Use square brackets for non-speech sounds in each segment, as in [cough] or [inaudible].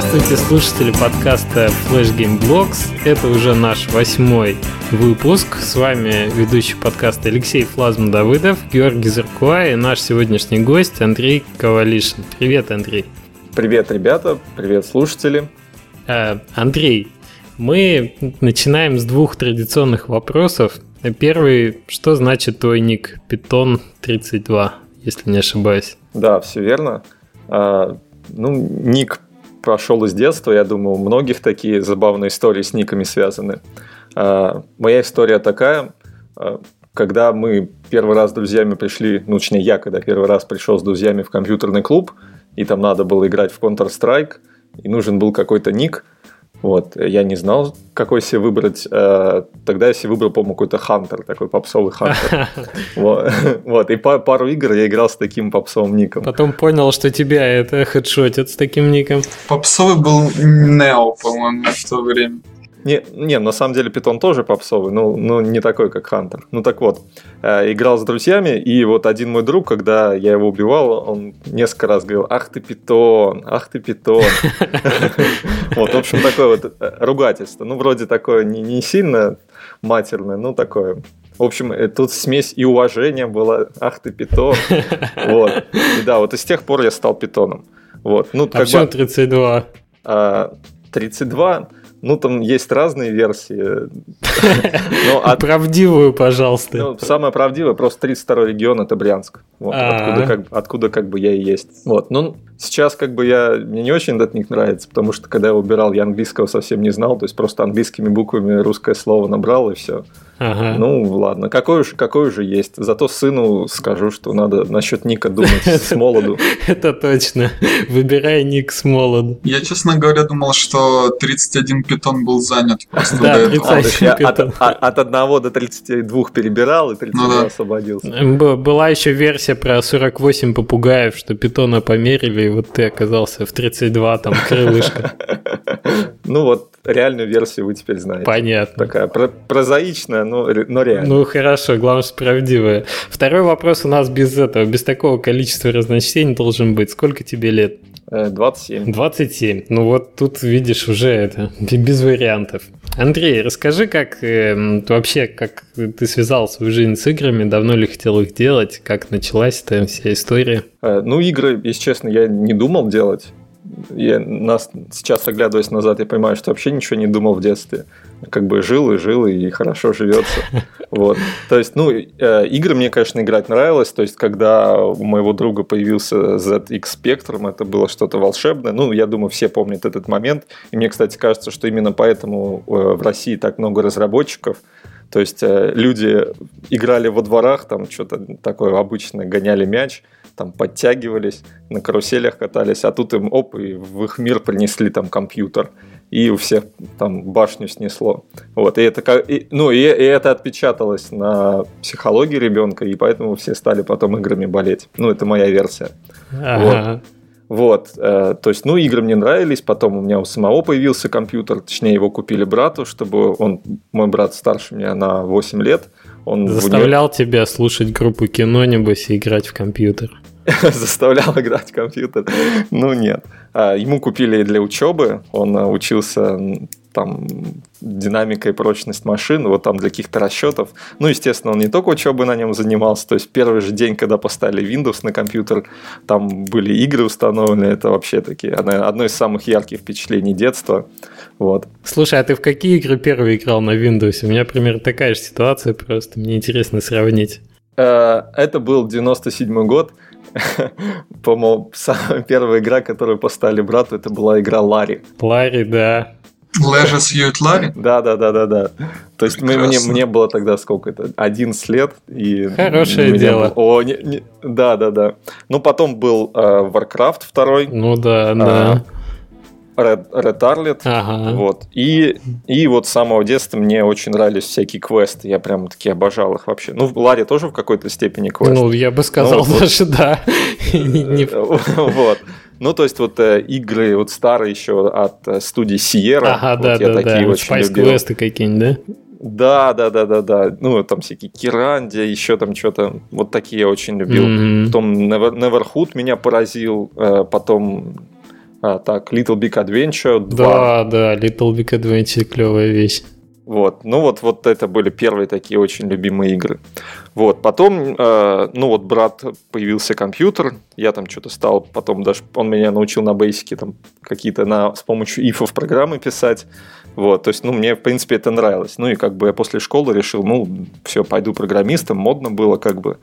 Здравствуйте, слушатели подкаста Flash Game Blogs. Это уже наш восьмой выпуск. С вами ведущий подкаста Алексей Флазм Давыдов, Георгий Зеркуа и наш сегодняшний гость Андрей Ковалишин. Привет, Андрей. Привет, ребята. Привет, слушатели. А, Андрей, мы начинаем с двух традиционных вопросов. Первый, что значит твой ник Python 32, если не ошибаюсь? Да, все верно. А, ну, ник прошел из детства, я думаю, у многих такие забавные истории с никами связаны. А, моя история такая, а, когда мы первый раз с друзьями пришли, ну, точнее, я когда первый раз пришел с друзьями в компьютерный клуб, и там надо было играть в Counter-Strike, и нужен был какой-то ник, вот, я не знал, какой себе выбрать. Э, тогда я себе выбрал, по-моему, какой-то Хантер, такой попсовый Хантер. [laughs] Вот, и пару игр я играл с таким попсовым ником. Потом понял, что тебя это хедшотит с таким ником. Попсовый был Нео, по-моему, в то время. Не, не, на самом деле питон тоже попсовый, но, но не такой, как Хантер. Ну так вот, э, играл с друзьями, и вот один мой друг, когда я его убивал, он несколько раз говорил, ах ты питон, ах ты питон. [laughs] Вот, в общем, такое вот э, ругательство. Ну, вроде такое не сильно матерное, ну, такое в общем, э, тут смесь и уважения была. Ах ты, питон. [laughs] Вот. И да, вот и с тех пор я стал питоном. Вот. Ну, а почему 32? 32? Ну, там есть разные версии. [laughs] Но Правдивую, пожалуйста. Ну, самая правдивая, просто 32 регион – это Брянск. Вот, откуда, как, откуда как бы я и есть. Вот. Ну, сейчас как бы я... Мне не очень этот ник нравится, потому что когда я убирал, я английского совсем не знал, то есть просто английскими буквами русское слово набрал и все. Ага. Ну, ладно, какой уж, какой уже есть. Зато сыну скажу, что надо насчет ника думать [laughs] с молоду. Это точно. Выбирай ник с молоду. Я, честно говоря, думал, что 31 питон был занят да, 31 питон. От, от 1 до 32 перебирал и 32 ну, освободился. Была еще версия про 48 попугаев, что питона померили, и вот ты оказался в 32, там, крылышко. [laughs] Ну вот, реальную версию вы теперь знаете. Понятно. Такая прозаичная, но, но реально. Ну хорошо, главное, что правдивая. Второй вопрос у нас без этого, без такого количества разночтений должен быть. Сколько тебе лет? 27. Э, 27. Ну вот тут видишь уже это, без вариантов. Андрей, расскажи, как э, вообще, как ты связал свою жизнь с играми, давно ли хотел их делать, как началась эта вся история? Э, ну, игры, если честно, я не думал делать я нас, сейчас, оглядываясь назад, я понимаю, что вообще ничего не думал в детстве. Как бы жил и жил, и хорошо живется. [laughs] Вот. То есть, ну, э, игры мне, конечно, играть нравилось. То есть, когда у моего друга появился ZX Spectrum, это было что-то волшебное. Ну, я думаю, все помнят этот момент. И мне, кстати, кажется, что именно поэтому э, в России так много разработчиков. То есть, э, люди играли во дворах, там что-то такое обычное, гоняли мяч – там подтягивались, на каруселях катались, а тут им оп, и в их мир принесли там компьютер, и у всех там башню снесло. Вот, и это, и, ну, и, и это отпечаталось на психологии ребенка, и поэтому все стали потом играми болеть. Ну, это моя версия. Ага. Вот. Вот, э, то есть, ну, игры мне нравились, потом у меня у самого появился компьютер, точнее, его купили брату, чтобы он, мой брат старше меня на 8 лет, он Заставлял уни... тебя слушать группу кино, небось, и играть в компьютер. [laughs] заставлял играть в компьютер. Ну, нет. А, ему купили для учебы. Он а, учился там динамика и прочность машин, вот там для каких-то расчетов. Ну, естественно, он не только учебой на нем занимался, то есть первый же день, когда поставили Windows на компьютер, там были игры установлены, это вообще такие, одно из самых ярких впечатлений детства. Вот. Слушай, а ты в какие игры первый играл на Windows? У меня примерно такая же ситуация, просто мне интересно сравнить. Э, это был 97 год. [laughs] По-моему, самая первая игра, которую поставили брату, это была игра Ларри. Ларри, да. Leisure Suit Larry? Да, да, да, да, да. То есть мне, мне было тогда сколько это? 11 лет. И Хорошее дело. Было... О, не, не... Да, да, да. Ну, потом был э, Warcraft второй. Ну да, да. Red, Red Arlet. Ага. Вот. И, и вот с самого детства мне очень нравились всякие квесты. Я прям таки обожал их вообще. Ну, в Ларе тоже в какой-то степени квест. Ну, я бы сказал ну, даже, вот. да. [laughs] [laughs] Вот. Ну, то есть вот э, игры вот старые еще от э, студии Sierra. Ага, вот да, я да, такие да. Очень Spice любил. квесты какие-нибудь, да? Да, да, да, да, да. Ну, там всякие Кирандия, еще там что-то. Вот такие я очень любил. Mm-hmm. Потом Never, Neverhood меня поразил. Э, потом А, так, Little Big Adventure 2. Да, да, Little Big Adventure клевая вещь. Вот, ну вот, вот это были первые такие очень любимые игры. Вот, потом, э, ну вот брат появился компьютер, я там что-то стал, потом даже он меня научил на бейсике там какие-то на, с помощью ифов программы писать. Вот, то есть, ну, мне, в принципе, это нравилось. Ну, и как бы я после школы решил, ну, все, пойду программистом, модно было как бы.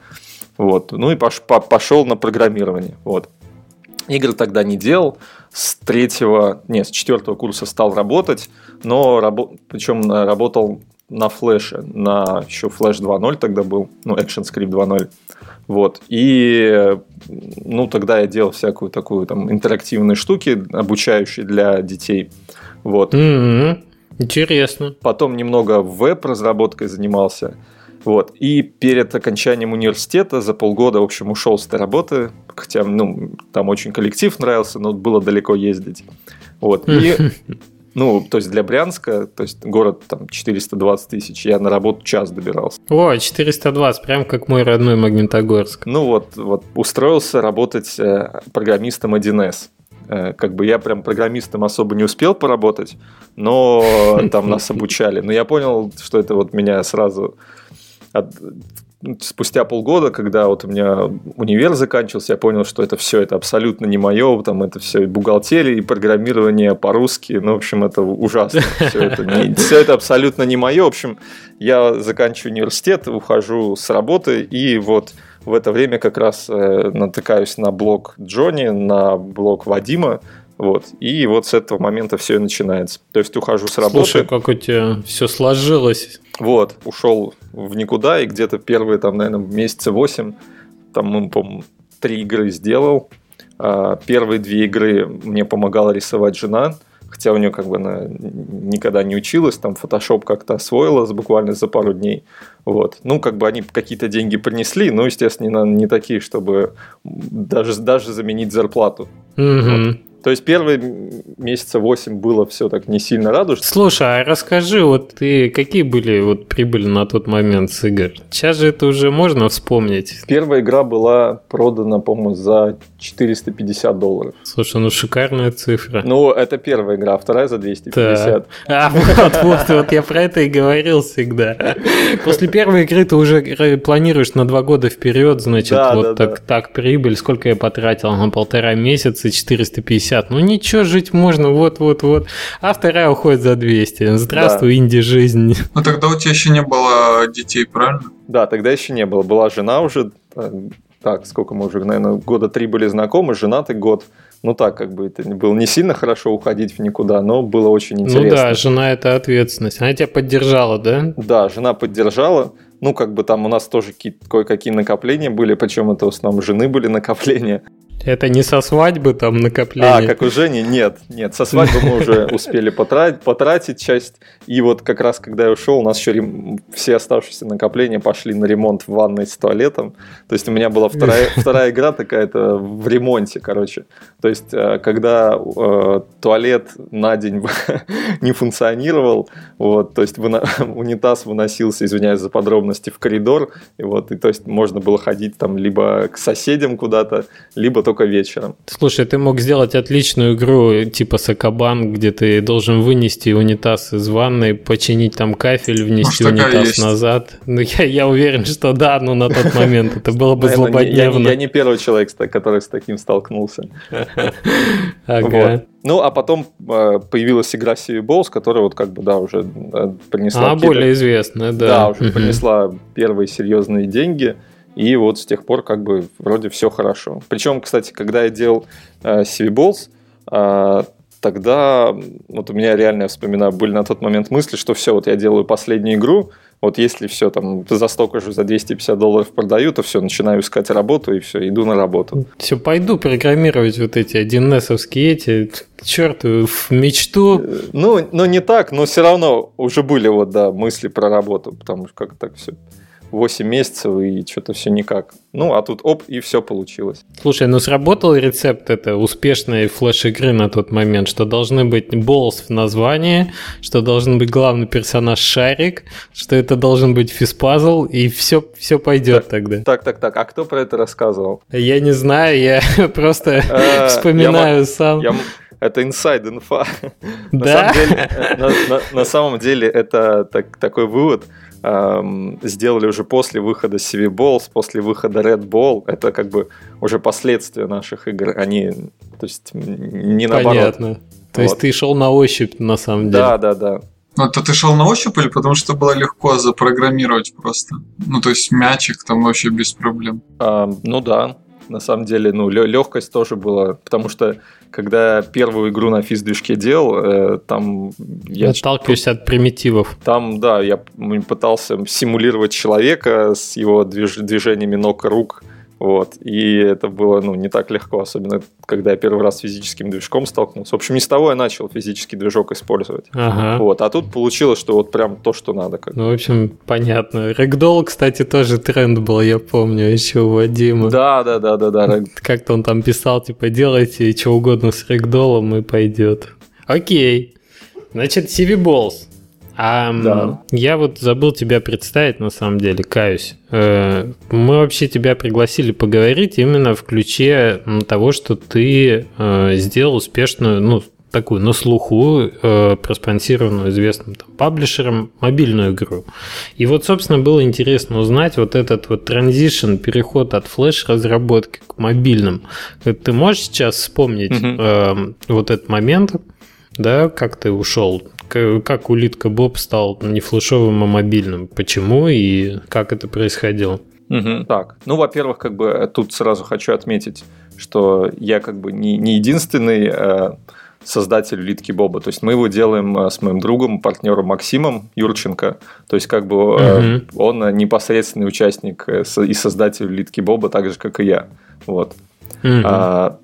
Вот, ну и пош, по, пошел на программирование. Вот. Игры тогда не делал, с третьего, нет, с четвертого курса стал работать, но рабо- причем работал на флеше, на еще флеш 2.0 тогда был, ну, ActionScript 2.0. Вот. И, ну, тогда я делал всякую такую там интерактивные штуки, обучающие для детей. Вот. Mm-hmm. Интересно. Потом немного веб-разработкой занимался. Вот. И перед окончанием университета за полгода, в общем, ушел с этой работы, хотя, ну, там очень коллектив нравился, но было далеко ездить. Вот. И, [laughs] ну, то есть для Брянска, то есть город там 420 тысяч, я на работу час добирался. О, 420, прям как мой родной Магнитогорск. Ну вот, вот устроился работать э, программистом 1С э, как бы я прям программистом особо не успел поработать, но там нас [laughs] обучали. Но я понял, что это вот меня сразу от, спустя полгода, когда вот у меня универ заканчивался, я понял, что это все, это абсолютно не мое, там это все и бухгалтерия, и программирование по-русски, ну, в общем, это ужасно. Все это, не, все это абсолютно не мое. В общем, я заканчиваю университет, ухожу с работы, и вот в это время как раз э, натыкаюсь на блог Джонни, на блог Вадима, вот. И вот с этого момента все и начинается. То есть ухожу с работы. Слушай, как у тебя все сложилось. Вот, ушел в никуда, и где-то первые, там, наверное, месяца 8, там, мы, по три игры сделал. А первые две игры мне помогала рисовать жена, хотя у нее как бы она никогда не училась, там Photoshop как-то освоилась буквально за пару дней. Вот. Ну, как бы они какие-то деньги принесли, но, естественно, не, не такие, чтобы даже, даже заменить зарплату. Угу. Вот. То есть первые месяца 8 было все так не сильно радужно. Слушай, а расскажи, вот ты какие были вот прибыли на тот момент с игр? Сейчас же это уже можно вспомнить. Первая игра была продана, по-моему, за 450 долларов. Слушай, ну шикарная цифра. Ну, это первая игра, а вторая за 250. Да. А вот, вот, вот я про это и говорил всегда. После первой игры ты уже планируешь на два года вперед, значит, да, вот да, так, да. так прибыль, сколько я потратил на полтора месяца, 450. Ну ничего, жить можно, вот-вот-вот. А вторая уходит за 200. Здравствуй, да. инди-жизнь. Ну тогда у тебя еще не было детей, правильно? Да, тогда еще не было. Была жена уже, э, так, сколько мы уже, наверное, года три были знакомы, женаты год. Ну так, как бы это было не сильно хорошо уходить в никуда, но было очень интересно. Ну да, жена это ответственность. Она тебя поддержала, да? Да, жена поддержала. Ну, как бы там у нас тоже кое-какие накопления были, причем это в основном жены были накопления. Это не со свадьбы там накопление? А, как у Жени? Нет, нет, со свадьбы мы уже [laughs] успели потратить, потратить часть. И вот как раз, когда я ушел, у нас еще рем... все оставшиеся накопления пошли на ремонт в ванной с туалетом. То есть у меня была вторая, [laughs] вторая игра такая-то в ремонте, короче. То есть э, когда э, туалет на день [laughs] не функционировал, вот, то есть выно... унитаз выносился, извиняюсь за подробности, в коридор, и вот, и то есть можно было ходить там либо к соседям куда-то, либо только вечером. Слушай, ты мог сделать отличную игру типа Сакабан, где ты должен вынести унитаз из ванной, починить там кафель, внести Может, унитаз назад. Ну, я, я уверен, что да, но на тот момент это было бы злободневно. Я не первый человек, который с таким столкнулся. Ага. Ну, а потом э, появилась игра Civil Balls, которая вот как бы, да, уже э, принесла... А, более известная, да. Да, уже принесла первые серьезные деньги. И вот с тех пор как бы вроде все хорошо. Причем, кстати, когда я делал э, CV Balls, э, тогда вот у меня реально, я вспоминаю, были на тот момент мысли, что все, вот я делаю последнюю игру, вот если все там за столько же, за 250 долларов продаю, то все, начинаю искать работу и все, иду на работу. Все, пойду программировать вот эти 1С-овские эти, черт, в мечту. Э, ну, ну, не так, но все равно уже были вот, да, мысли про работу, потому что как так все 8 месяцев и что-то все никак. Ну, а тут оп, и все получилось. Слушай, ну сработал рецепт это успешной флеш-игры на тот момент, что должны быть болс в названии, что должен быть главный персонаж Шарик, что это должен быть физпазл, и все, все пойдет так, тогда. Так, так, так, а кто про это рассказывал? Я не знаю, я [laughs] просто а, вспоминаю сам. это inside инфа. [laughs] Да? На самом деле это такой вывод, сделали уже после выхода CV Balls, после выхода Red Ball. Это как бы уже последствия наших игр. Они, то есть, не наоборот. Понятно. То вот. есть ты шел на ощупь, на самом деле. Да, да, да. Ну, это ты шел на ощупь или потому что было легко запрограммировать просто? Ну, то есть мячик там вообще без проблем. А, ну да, на самом деле, ну, легкость тоже была, потому что когда первую игру на физ-движке делал, э, там... Я Отталкиваешься от примитивов. Там, да, я пытался симулировать человека с его движ- движениями ног и рук, вот. И это было ну, не так легко, особенно когда я первый раз с физическим движком столкнулся. В общем, не с того я начал физический движок использовать. Ага. Вот. А тут получилось, что вот прям то, что надо. Как. Ну, в общем, понятно. Рэгдолл, кстати, тоже тренд был, я помню, еще у Вадима. Да, да, да, да, да. Как-то он там писал, типа, делайте что угодно с рэгдоллом и пойдет. Окей. Значит, CV Balls. А да. я вот забыл тебя представить, на самом деле, каюсь. Э, мы вообще тебя пригласили поговорить именно в ключе того, что ты э, сделал успешную, ну, такую на слуху, э, проспонсированную известным там, паблишером мобильную игру. И вот, собственно, было интересно узнать вот этот вот транзишн, переход от флеш-разработки к мобильным. Ты можешь сейчас вспомнить э, вот этот момент, да, как ты ушел как улитка Боб стал не флешовым, а мобильным? Почему и как это происходило? Угу. Так, ну, во-первых, как бы тут сразу хочу отметить, что я как бы не, не единственный э, создатель улитки Боба. То есть мы его делаем э, с моим другом, партнером Максимом Юрченко. То есть как бы э, угу. он непосредственный участник э, и создатель улитки Боба, так же, как и я. Вот. Угу. А,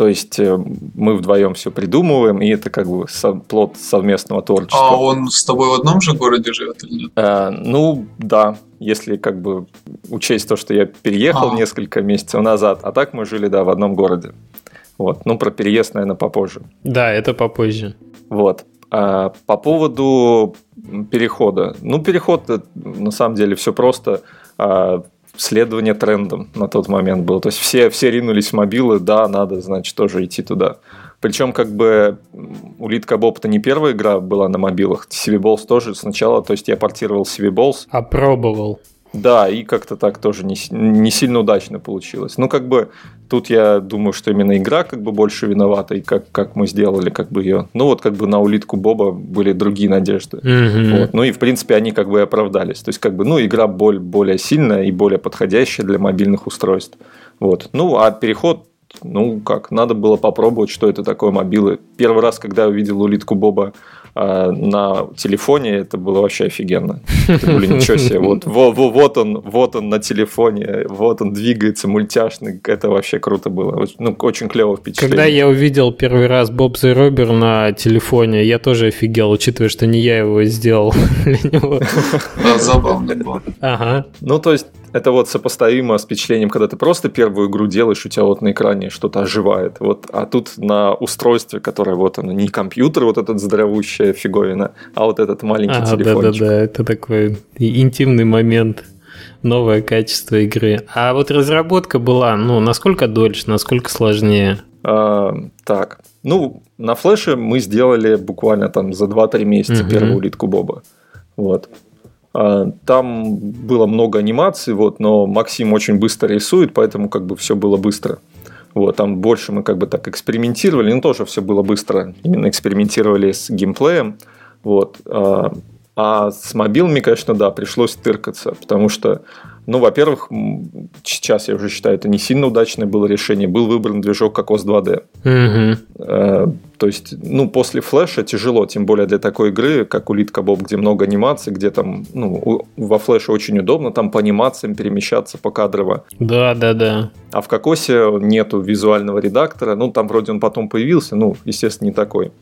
то есть э, мы вдвоем все придумываем, и это как бы плод совместного творчества. А он с тобой в одном же городе живет или нет? А, ну, да, если как бы учесть то, что я переехал а. несколько месяцев назад, а так мы жили, да, в одном городе. Вот. Ну, про переезд, наверное, попозже. Да, это попозже. Вот. А по поводу перехода. Ну, переход, э, на самом деле, все просто а, следование трендам на тот момент было. То есть все, все ринулись в мобилы, да, надо, значит, тоже идти туда. Причем, как бы, Улитка Боб это не первая игра была на мобилах. CV Balls тоже сначала, то есть я портировал CV Balls. Опробовал. Да, и как-то так тоже не, не сильно удачно получилось. Ну, как бы, тут я думаю, что именно игра как бы больше виновата, и как, как мы сделали как бы ее. Ну, вот как бы на улитку Боба были другие надежды. Mm-hmm. Вот. Ну, и, в принципе, они как бы и оправдались. То есть, как бы, ну, игра боль, более сильная и более подходящая для мобильных устройств. Вот. Ну, а переход ну, как, надо было попробовать, что это такое мобилы. Первый раз, когда я увидел улитку Боба а на телефоне это было вообще офигенно. Блин, ничего себе, вот, во, во, вот он, вот он на телефоне, вот он двигается, мультяшный, это вообще круто было, ну, очень клево впечатление. Когда я увидел первый раз Боб the Робер на телефоне, я тоже офигел, учитывая, что не я его сделал [laughs] для него. Забавно было. Ага. Ну, то есть, это вот сопоставимо с впечатлением, когда ты просто первую игру делаешь, у тебя вот на экране что-то оживает. Вот, а тут на устройстве, которое вот оно, не компьютер вот этот здоровущая фиговина, а вот этот маленький а, телефончик. Да-да-да, это такой интимный момент новое качество игры. А вот разработка была, ну, насколько дольше, насколько сложнее? А, так, ну, на флеше мы сделали буквально там за 2-3 месяца угу. первую улитку Боба. Вот. А, там было много анимаций, вот, но Максим очень быстро рисует, поэтому как бы все было быстро. Вот, там больше мы как бы так экспериментировали, но тоже все было быстро. Именно экспериментировали с геймплеем. Вот. А, а с мобилами, конечно, да, пришлось тыркаться, потому что ну, во-первых, сейчас я уже считаю, это не сильно удачное было решение. Был выбран движок как OS 2D. Угу. То есть, ну, после флеша тяжело, тем более для такой игры, как Улитка Боб, где много анимаций, где там, ну, во флеше очень удобно там по анимациям перемещаться покадрово. Да, да, да. А в Кокосе нету визуального редактора. Ну, там вроде он потом появился, ну, естественно, не такой.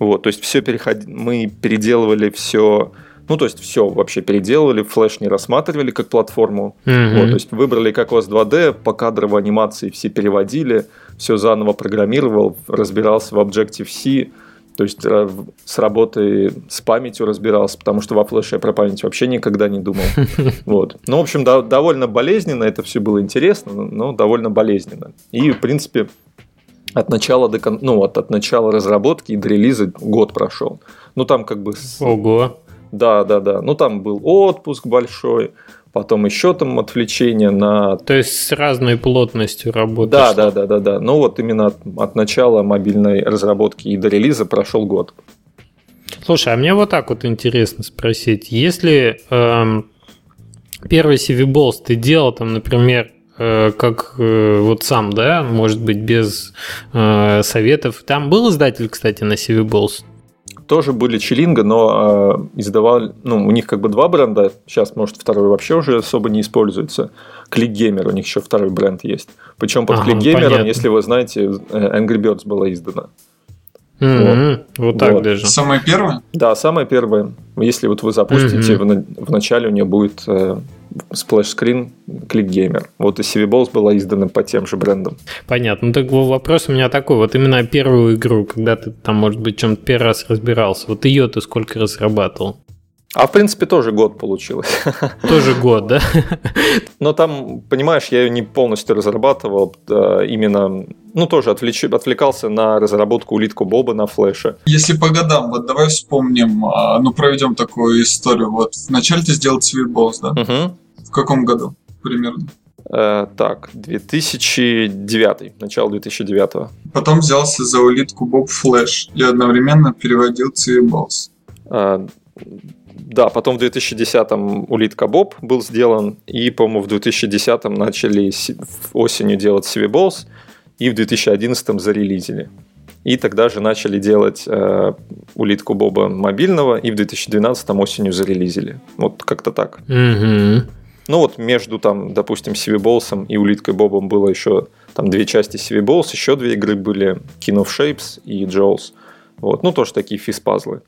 Вот, то есть все переход... мы переделывали все ну, то есть все вообще переделывали, флеш не рассматривали как платформу. Mm-hmm. Вот, то есть выбрали как у вас 2D, по кадровой анимации все переводили, все заново программировал, разбирался в Objective-C, то есть э, с работой с памятью разбирался, потому что во флеше я про память вообще никогда не думал. [laughs] Вот. Ну, в общем, да, довольно болезненно, это все было интересно, но довольно болезненно. И, в принципе, от начала до кон... ну вот от начала разработки и до релиза год прошел. Ну там как бы Ого. Да, да, да. Ну там был отпуск большой, потом еще там отвлечение на... То есть с разной плотностью работы. Да, да, да, да, да. Ну вот именно от, от начала мобильной разработки и до релиза прошел год. Слушай, а мне вот так вот интересно спросить. Если эм, первый CV Balls ты делал там, например, э, как э, вот сам, да, может быть, без э, советов. Там был издатель, кстати, на CV Balls? Тоже были Чилинга, но э, издавали, ну, у них как бы два бренда, сейчас, может, второй вообще уже особо не используется. Кликгеймер, у них еще второй бренд есть. Причем под ага, Кликгеймером, если вы знаете, Angry Birds была издана. Mm-hmm. Вот, вот так вот. даже. Самое первое? Да, самое первое. Если вот вы запустите, mm-hmm. в, в начале у нее будет э, splash screen ClickGamer. Вот и CiviBalls была издана по тем же брендом. Понятно. Ну так вопрос у меня такой. Вот именно первую игру, когда ты там, может быть, чем-то первый раз разбирался, вот ее ты сколько разрабатывал? А в принципе тоже год получилось. [laughs] Тоже год, да? Но там, понимаешь, я ее не полностью разрабатывал, именно, ну тоже отвлеч... отвлекался на разработку улитку Боба на флеше. Если по годам, вот давай вспомним, а, ну проведем такую историю. Вот вначале ты сделал Sweetballs, да? Угу. В каком году примерно? Э, так, 2009, начало 2009. Потом взялся за улитку Боб Флэш и одновременно переводил Sweetballs. Э, да, потом в 2010-м улитка Боб был сделан, и, по-моему, в 2010-м начали осенью делать CV Balls, и в 2011-м зарелизили. И тогда же начали делать э, улитку Боба мобильного, и в 2012-м осенью зарелизили. Вот как-то так. Mm-hmm. Ну вот между там, допустим, Balls и улиткой Бобом было еще там две части Balls, еще две игры были King of Shapes и Jaws. Вот. Ну, тоже такие физ-пазлы.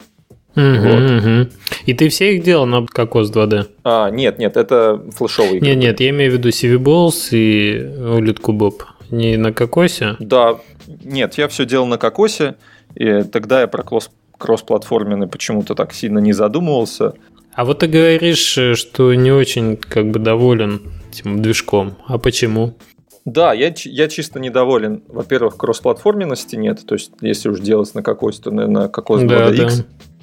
Угу, вот. угу. И ты все их делал на Кокос 2D? А, нет, нет, это флешовые игры. Нет, нет, я имею в виду Balls и Улитку Боб. Не на Кокосе? Да, нет, я все делал на Кокосе, и тогда я про кросс-платформенный почему-то так сильно не задумывался. А вот ты говоришь, что не очень как бы доволен этим движком. А почему? Да, я, я чисто недоволен. Во-первых, кроссплатформенности нет. То есть, если уж делать на кокосе, то на кокос 2DX. Да, да.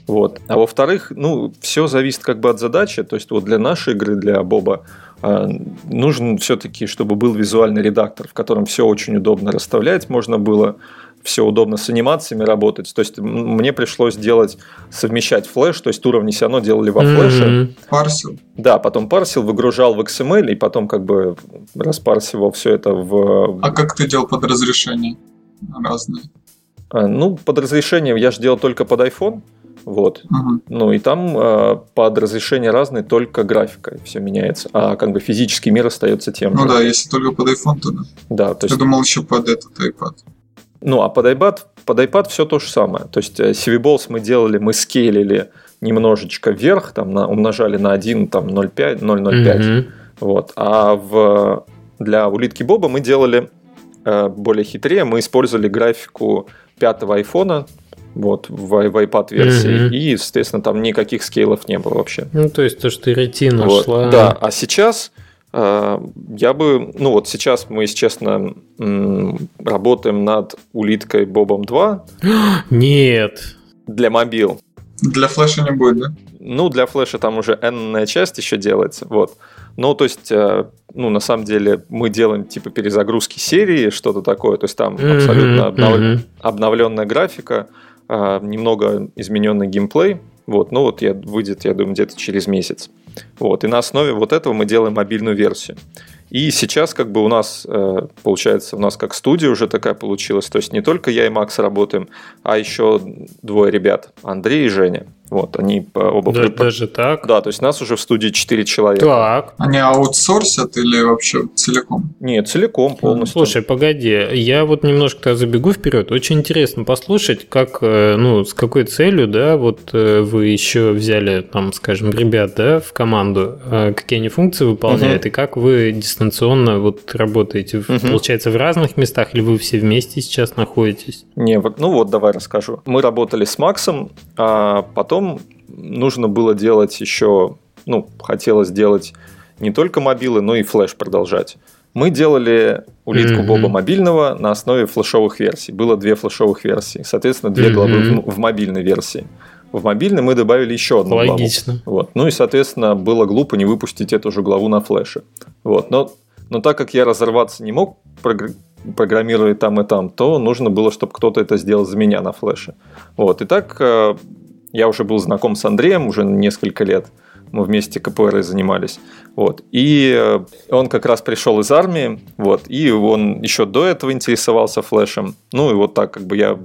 Вот. А во-вторых, ну, все зависит как бы от задачи. То есть вот для нашей игры, для Боба, э, нужен все-таки, чтобы был визуальный редактор, в котором все очень удобно расставлять можно было, все удобно с анимациями работать. То есть мне пришлось делать, совмещать флеш, то есть уровни все равно делали во флеше. Mm-hmm. Парсил. Да, потом парсил, выгружал в XML и потом как бы распарсивал все это в... А как ты делал под разрешение разные? А, ну, под разрешением я же делал только под iPhone. Вот. Угу. Ну и там э, под разрешение разные, только графика все меняется, а как бы физический мир остается тем ну же. Ну да, если только под iPhone, то да. Да, то есть... Я думал еще под этот iPad. Ну, а под iPad, под iPad все то же самое. То есть CV Balls мы делали, мы скейлили немножечко вверх, там на, умножали на 1, там 0,5, 0,05. Угу. Вот. А в, для улитки Боба мы делали э, более хитрее, мы использовали графику пятого айфона, вот, в, в iPad версии. Mm-hmm. И, естественно, там никаких скейлов не было вообще. Ну, то есть то, что ретина вот, шла. Да, а сейчас э, я бы, ну вот сейчас мы, если честно, работаем над улиткой Бобом 2. [gasps] Нет. Для мобил. Для флеша не будет, да? Ну, для флеша там уже n часть еще делается, вот. Ну, то есть, э, ну, на самом деле, мы делаем типа перезагрузки серии, что-то такое, то есть там mm-hmm, абсолютно обнов... mm-hmm. обновленная графика, а, немного измененный геймплей. Вот, ну вот я, выйдет, я думаю, где-то через месяц. Вот, и на основе вот этого мы делаем мобильную версию. И сейчас как бы у нас, э, получается, у нас как студия уже такая получилась. То есть не только я и Макс работаем, а еще двое ребят, Андрей и Женя. Вот, они оба... Да, при... Даже так? Да, то есть нас уже в студии 4 человека. Так. Они аутсорсят или вообще целиком? Нет, целиком, полностью. Слушай, погоди, я вот немножко забегу вперед. Очень интересно послушать, как, э, ну, с какой целью, да, вот э, вы еще взяли, там, скажем, ребят, да, в команду, э, какие они функции выполняют, угу. и как вы дистанционно вот работаете, угу. получается, в разных местах, или вы все вместе сейчас находитесь? Не, вот, ну вот, давай расскажу. Мы работали с Максом, а потом потом нужно было делать еще, ну, хотелось делать не только мобилы, но и флеш продолжать. Мы делали улитку mm-hmm. Боба мобильного на основе флешовых версий. Было две флешовых версии. Соответственно, две mm-hmm. главы в, в мобильной версии. В мобильной мы добавили еще одну Логично. главу. Вот. Ну и, соответственно, было глупо не выпустить эту же главу на флеше. Вот. Но, но так как я разорваться не мог, программируя там и там, то нужно было, чтобы кто-то это сделал за меня на флеше. Вот. И так э, я уже был знаком с Андреем уже несколько лет. Мы вместе КПР занимались. Вот. И э, он как раз пришел из армии, вот, и он еще до этого интересовался флешем. Ну и вот так как бы я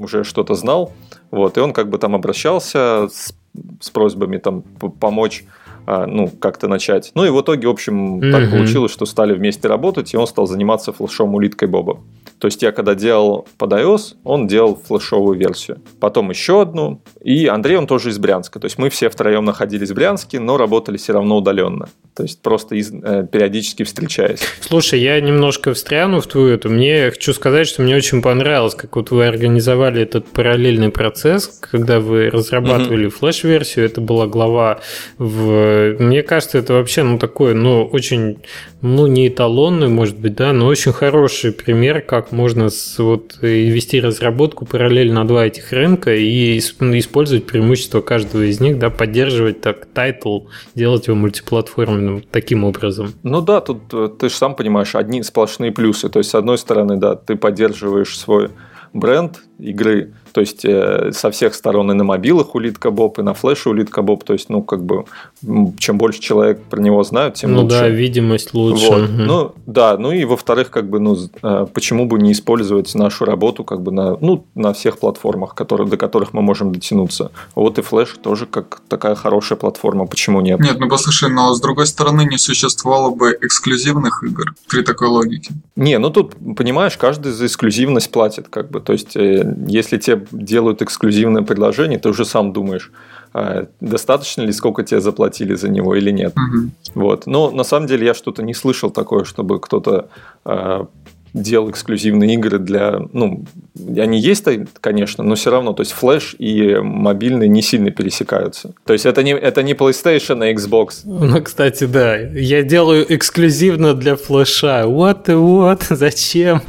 уже что-то знал. Вот, и он как бы там обращался с, с просьбами там помочь ну, как-то начать. Ну и в итоге, в общем, mm-hmm. так получилось, что стали вместе работать, и он стал заниматься флешом улиткой Боба. То есть я когда делал под iOS, он делал флешовую версию. Потом еще одну. И Андрей, он тоже из Брянска. То есть мы все втроем находились в Брянске, но работали все равно удаленно. То есть просто из, э, периодически встречаясь. Слушай, я немножко встряну в твою эту. Мне хочу сказать, что мне очень понравилось, как вот вы организовали этот параллельный процесс, когда вы разрабатывали mm-hmm. флеш-версию. Это была глава в... Мне кажется, это вообще, ну, такое, ну, очень, ну, не эталонный, может быть, да, но очень хороший пример, как можно с, вот, вести разработку параллельно два этих рынка и использовать преимущества каждого из них, да, поддерживать так title, делать его мультиплатформенным таким образом. Ну да, тут э, ты же сам понимаешь, одни сплошные плюсы. То есть, с одной стороны, да, ты поддерживаешь свой бренд игры, то есть э, со всех сторон и на мобилах улитка Боб, и на флеше улитка Боб. То есть, ну, как бы, чем больше человек про него знают, тем ну, лучше. Ну да, видимость лучше. Вот. Угу. Ну, да, ну и во-вторых, как бы, ну, э, почему бы не использовать нашу работу, как бы, на, ну, на всех платформах, которые, до которых мы можем дотянуться. Вот и флеш тоже как такая хорошая платформа, почему нет? Нет, ну, послушай, но с другой стороны не существовало бы эксклюзивных игр при такой логике. Не, ну тут, понимаешь, каждый за эксклюзивность платит, как бы, то есть, э, если тебе делают эксклюзивное предложение, ты уже сам думаешь, а, достаточно ли, сколько тебе заплатили за него или нет. Угу. Вот. Но на самом деле я что-то не слышал такое, чтобы кто-то а, делал эксклюзивные игры для... Ну, они есть, конечно, но все равно. То есть флеш и мобильный не сильно пересекаются. То есть это не, это не PlayStation, а Xbox. Ну, кстати, да. Я делаю эксклюзивно для флеша. What the what? [laughs] Зачем?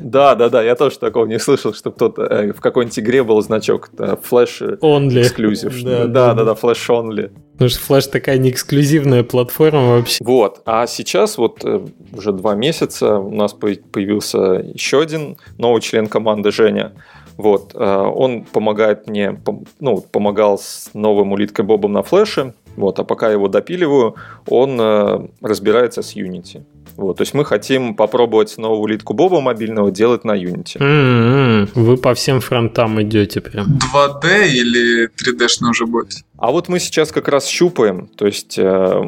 Да, да, да. Я тоже такого не слышал, что кто-то э, в какой-нибудь игре был значок флеш only. эксклюзив. Да, да, да, да, флеш only. Потому что Flash такая не эксклюзивная платформа вообще. Вот. А сейчас вот э, уже два месяца у нас появился еще один новый член команды Женя. Вот. Э, он помогает мне, ну, помогал с новым улиткой Бобом на флеше. Вот. А пока я его допиливаю, он э, разбирается с Unity. Вот, то есть мы хотим попробовать новую улитку Боба мобильного делать на Unity. Mm-hmm. Вы по всем фронтам идете прям. 2D или 3D уже будет? А вот мы сейчас как раз щупаем, то есть э,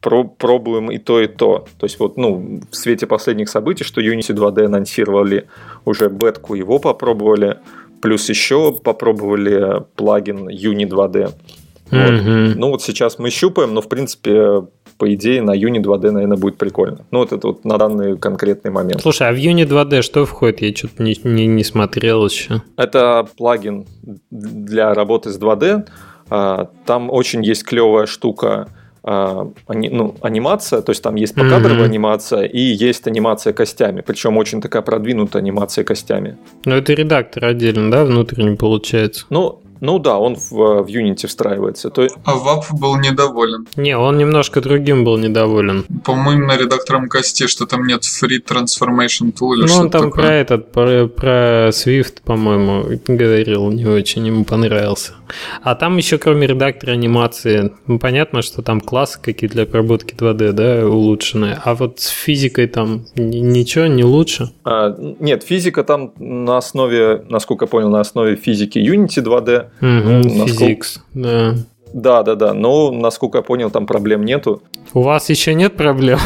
про, пробуем и то, и то. То есть вот, ну, в свете последних событий, что Unity 2D анонсировали уже бетку, его попробовали, плюс еще попробовали плагин Uni 2D. Вот. Mm-hmm. Ну вот сейчас мы щупаем, но в принципе по идее, на Uni 2D, наверное, будет прикольно. Ну, вот это вот на данный конкретный момент. Слушай, а в Uni 2D что входит? Я что-то не, не, не смотрел еще. Это плагин для работы с 2D. А, там очень есть клевая штука, а, ну, анимация, то есть там есть покадровая mm-hmm. анимация и есть анимация костями, причем очень такая продвинутая анимация костями. Ну, это редактор отдельно, да, внутренний получается? Ну, ну да, он в, в Unity встраивается. То... А ВАП был недоволен. Не, он немножко другим был недоволен. По-моему, на редактором кости, что там нет Free Transformation Tool или Ну, он там такое. про этот, про, про Swift, по-моему, говорил, не очень ему понравился. А там еще, кроме редактора анимации, ну, понятно, что там классы какие для обработки 2D, да, улучшенные. А вот с физикой там ничего не лучше? А, нет, физика там на основе, насколько я понял, на основе физики Unity 2D. Угу, Physics, да. Да, да, да. Но, насколько я понял, там проблем нету. У вас еще нет проблем?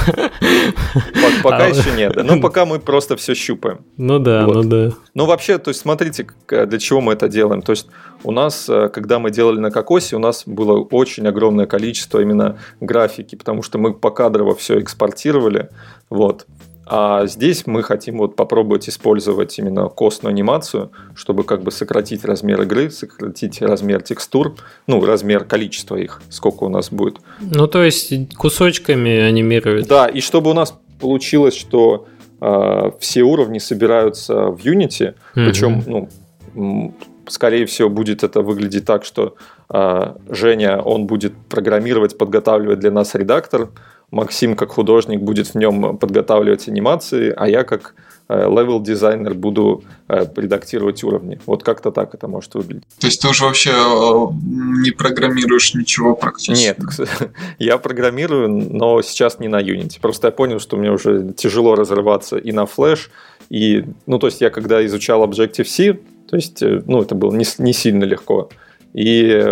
Пока а, еще нет. Ну, пока мы просто все щупаем. Ну да, вот. ну да. Ну, вообще, то есть, смотрите, для чего мы это делаем. То есть, у нас, э, когда мы делали на кокосе, у нас было очень огромное количество именно графики, потому что мы покадрово все экспортировали. Вот. А здесь мы хотим вот попробовать использовать именно костную анимацию, чтобы как бы сократить размер игры, сократить размер текстур, ну, размер количества их, сколько у нас будет. Ну, то есть кусочками анимировать. Да, и чтобы у нас получилось, что э, все уровни собираются в Unity, mm-hmm. причем, ну, скорее всего, будет это выглядеть так, что э, Женя, он будет программировать, подготавливать для нас редактор, Максим, как художник, будет в нем подготавливать анимации, а я, как левел-дизайнер, буду э, редактировать уровни. Вот как-то так это может выглядеть. То есть ты уже вообще э, не программируешь ничего практически? Нет, [laughs] я программирую, но сейчас не на Unity. Просто я понял, что мне уже тяжело разрываться и на Flash, и, ну, то есть я когда изучал Objective-C, то есть, э, ну, это было не, не сильно легко. И,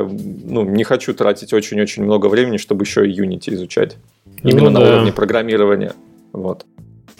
ну, не хочу тратить очень-очень много времени, чтобы еще и Unity изучать. Именно ну, на да. уровне программирования. Вот.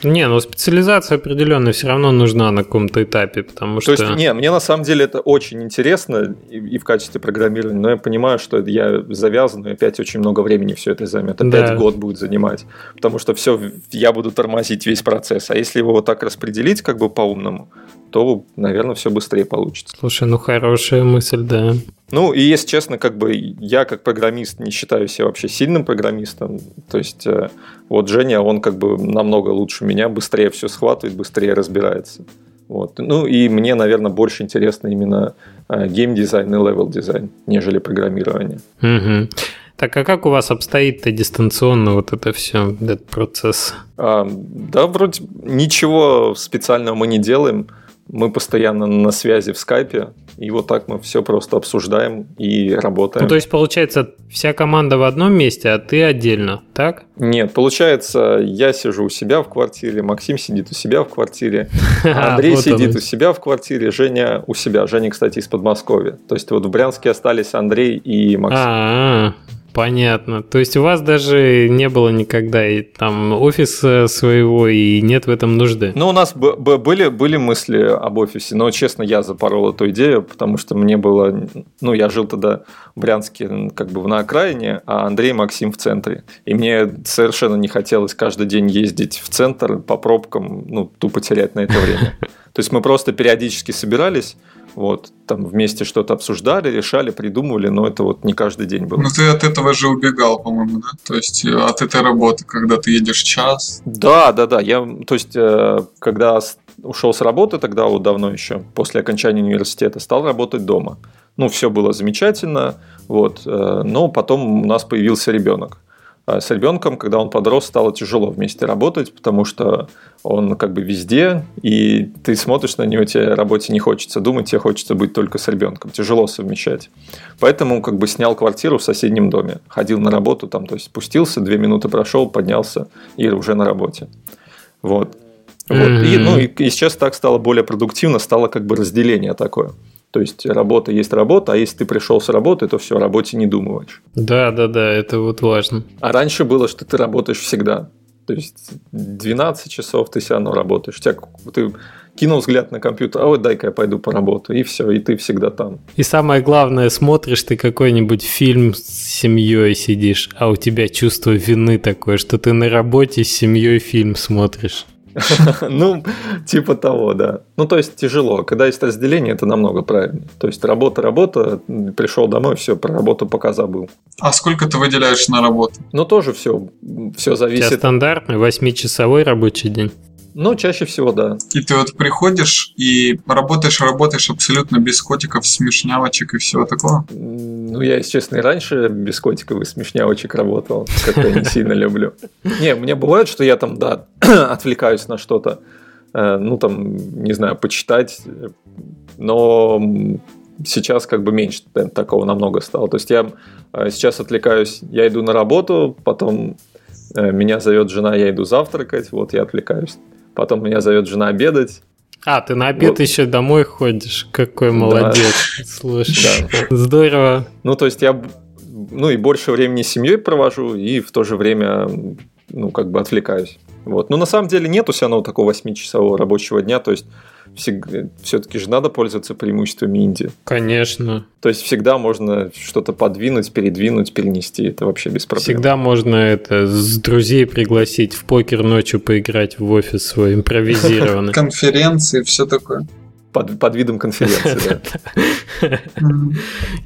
Не, ну специализация определенно все равно нужна на каком-то этапе, потому что... То есть, не, мне на самом деле это очень интересно и, и в качестве программирования, но я понимаю, что я завязан, и опять очень много времени все это займет. Опять да. год будет занимать. Потому что все, я буду тормозить весь процесс. А если его вот так распределить как бы по-умному, то, наверное, все быстрее получится. Слушай, ну хорошая мысль, да. Ну, и если честно, как бы я как программист не считаю себя вообще сильным программистом. То есть э, вот Женя, он как бы намного лучше меня, быстрее все схватывает, быстрее разбирается. Вот. Ну и мне, наверное, больше интересно именно э, геймдизайн и левел-дизайн, нежели программирование. Угу. Так, а как у вас обстоит-то дистанционно вот это все, этот процесс? А, да, вроде ничего специального мы не делаем мы постоянно на связи в скайпе, и вот так мы все просто обсуждаем и работаем. Ну, то есть, получается, вся команда в одном месте, а ты отдельно, так? Нет, получается, я сижу у себя в квартире, Максим сидит у себя в квартире, [laughs] Андрей сидит у себя в квартире, Женя у себя. Женя, кстати, из Подмосковья. То есть, вот в Брянске остались Андрей и Максим. Понятно. То есть у вас даже не было никогда и там офиса своего, и нет в этом нужды? Ну, у нас были, были мысли об офисе, но, честно, я запорол эту идею, потому что мне было... Ну, я жил тогда в Брянске как бы на окраине, а Андрей и Максим в центре. И мне совершенно не хотелось каждый день ездить в центр по пробкам, ну, тупо терять на это время. [laughs] То есть мы просто периодически собирались, вот, там вместе что-то обсуждали, решали, придумывали, но это вот не каждый день было. Ну ты от этого же убегал, по-моему, да? То есть э, от этой работы, когда ты едешь час. Да, да, да. Я, то есть, э, когда ушел с работы, тогда вот давно еще, после окончания университета, стал работать дома. Ну, все было замечательно, вот, э, но потом у нас появился ребенок. А с ребенком, когда он подрос, стало тяжело вместе работать, потому что он как бы везде, и ты смотришь на него, тебе работе не хочется думать, тебе хочется быть только с ребенком. Тяжело совмещать. Поэтому как бы снял квартиру в соседнем доме. Ходил на работу, там, то есть спустился, две минуты прошел, поднялся и уже на работе. Вот. Вот. Mm-hmm. И, ну, и, и сейчас так стало более продуктивно, стало как бы разделение такое. То есть работа есть работа, а если ты пришел с работы, то все, о работе не думаешь. Да, да, да, это вот важно. А раньше было, что ты работаешь всегда. То есть 12 часов ты все равно работаешь. У тебя, ты кинул взгляд на компьютер, а вот дай-ка я пойду поработаю, и все, и ты всегда там. И самое главное, смотришь ты какой-нибудь фильм с семьей сидишь, а у тебя чувство вины такое, что ты на работе с семьей фильм смотришь. [laughs] Ну, типа того, да. Ну, то есть тяжело. Когда есть разделение, это намного правильнее. То есть работа, работа, пришел домой, все, про работу пока забыл. А сколько ты выделяешь на работу? Ну, тоже все, все зависит. У тебя стандартный 8-часовой рабочий день? Ну, чаще всего, да. И ты вот приходишь и работаешь, работаешь абсолютно без котиков, смешнявочек и всего такого? Ну, я, если честно, и раньше без котиков и смешнявочек работал, как я не сильно люблю. Не, мне бывает, что я там, да, [clears throat] отвлекаюсь на что-то, э, ну, там, не знаю, почитать, но сейчас как бы меньше такого намного стало. То есть я э, сейчас отвлекаюсь, я иду на работу, потом э, меня зовет жена, я иду завтракать, вот я отвлекаюсь потом меня зовет жена обедать. А, ты на обед вот. еще домой ходишь? Какой молодец. Да. [laughs] Слушай, да. здорово. Ну, то есть я ну и больше времени с семьей провожу, и в то же время, ну, как бы отвлекаюсь. Вот. Но на самом деле нету все равно такого 8-часового рабочего дня, то есть все-таки же надо пользоваться преимуществами Индии. Конечно. То есть всегда можно что-то подвинуть, передвинуть, перенести. Это вообще без проблем. Всегда можно это с друзей пригласить в покер ночью поиграть в офис свой импровизированный. [laughs] Конференции, все такое. Под, под видом конференции. [laughs]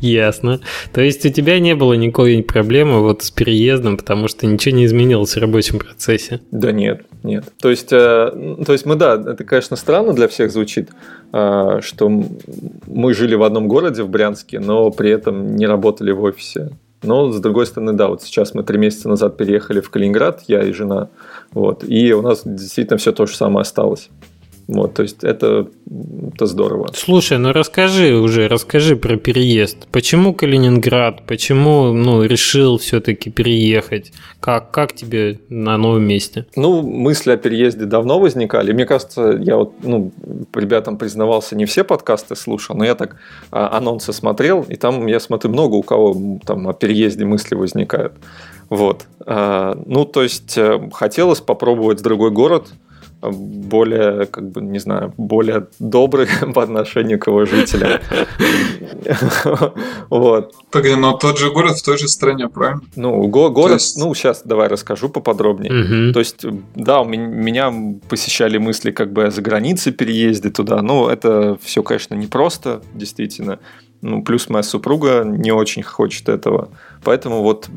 Ясно. То есть у тебя не было никакой проблемы вот с переездом, потому что ничего не изменилось в рабочем процессе? Да нет, нет. То есть, э, то есть мы, да, это, конечно, странно для всех звучит, э, что мы жили в одном городе, в Брянске, но при этом не работали в офисе. Но, с другой стороны, да, вот сейчас мы три месяца назад переехали в Калининград, я и жена, вот, и у нас действительно все то же самое осталось. Вот, то есть это, это здорово. Слушай, ну расскажи уже, расскажи про переезд. Почему Калининград? Почему ну, решил все-таки переехать? Как, как тебе на новом месте? Ну, мысли о переезде давно возникали. Мне кажется, я вот ну, ребятам признавался, не все подкасты слушал, но я так а, анонсы смотрел, и там, я смотрю, много у кого там о переезде мысли возникают. Вот. А, ну, то есть э, хотелось попробовать другой город – более, как бы, не знаю, более добрый [laughs] по отношению к его жителям. [laughs] Вот. Погоди, но тот же город в той же стране, правильно? Ну, город, ну, сейчас давай расскажу поподробнее. То есть, да, у меня посещали мысли как бы о загранице переезде туда, но это все, конечно, непросто, действительно. Ну, плюс моя супруга не очень хочет этого. Поэтому вот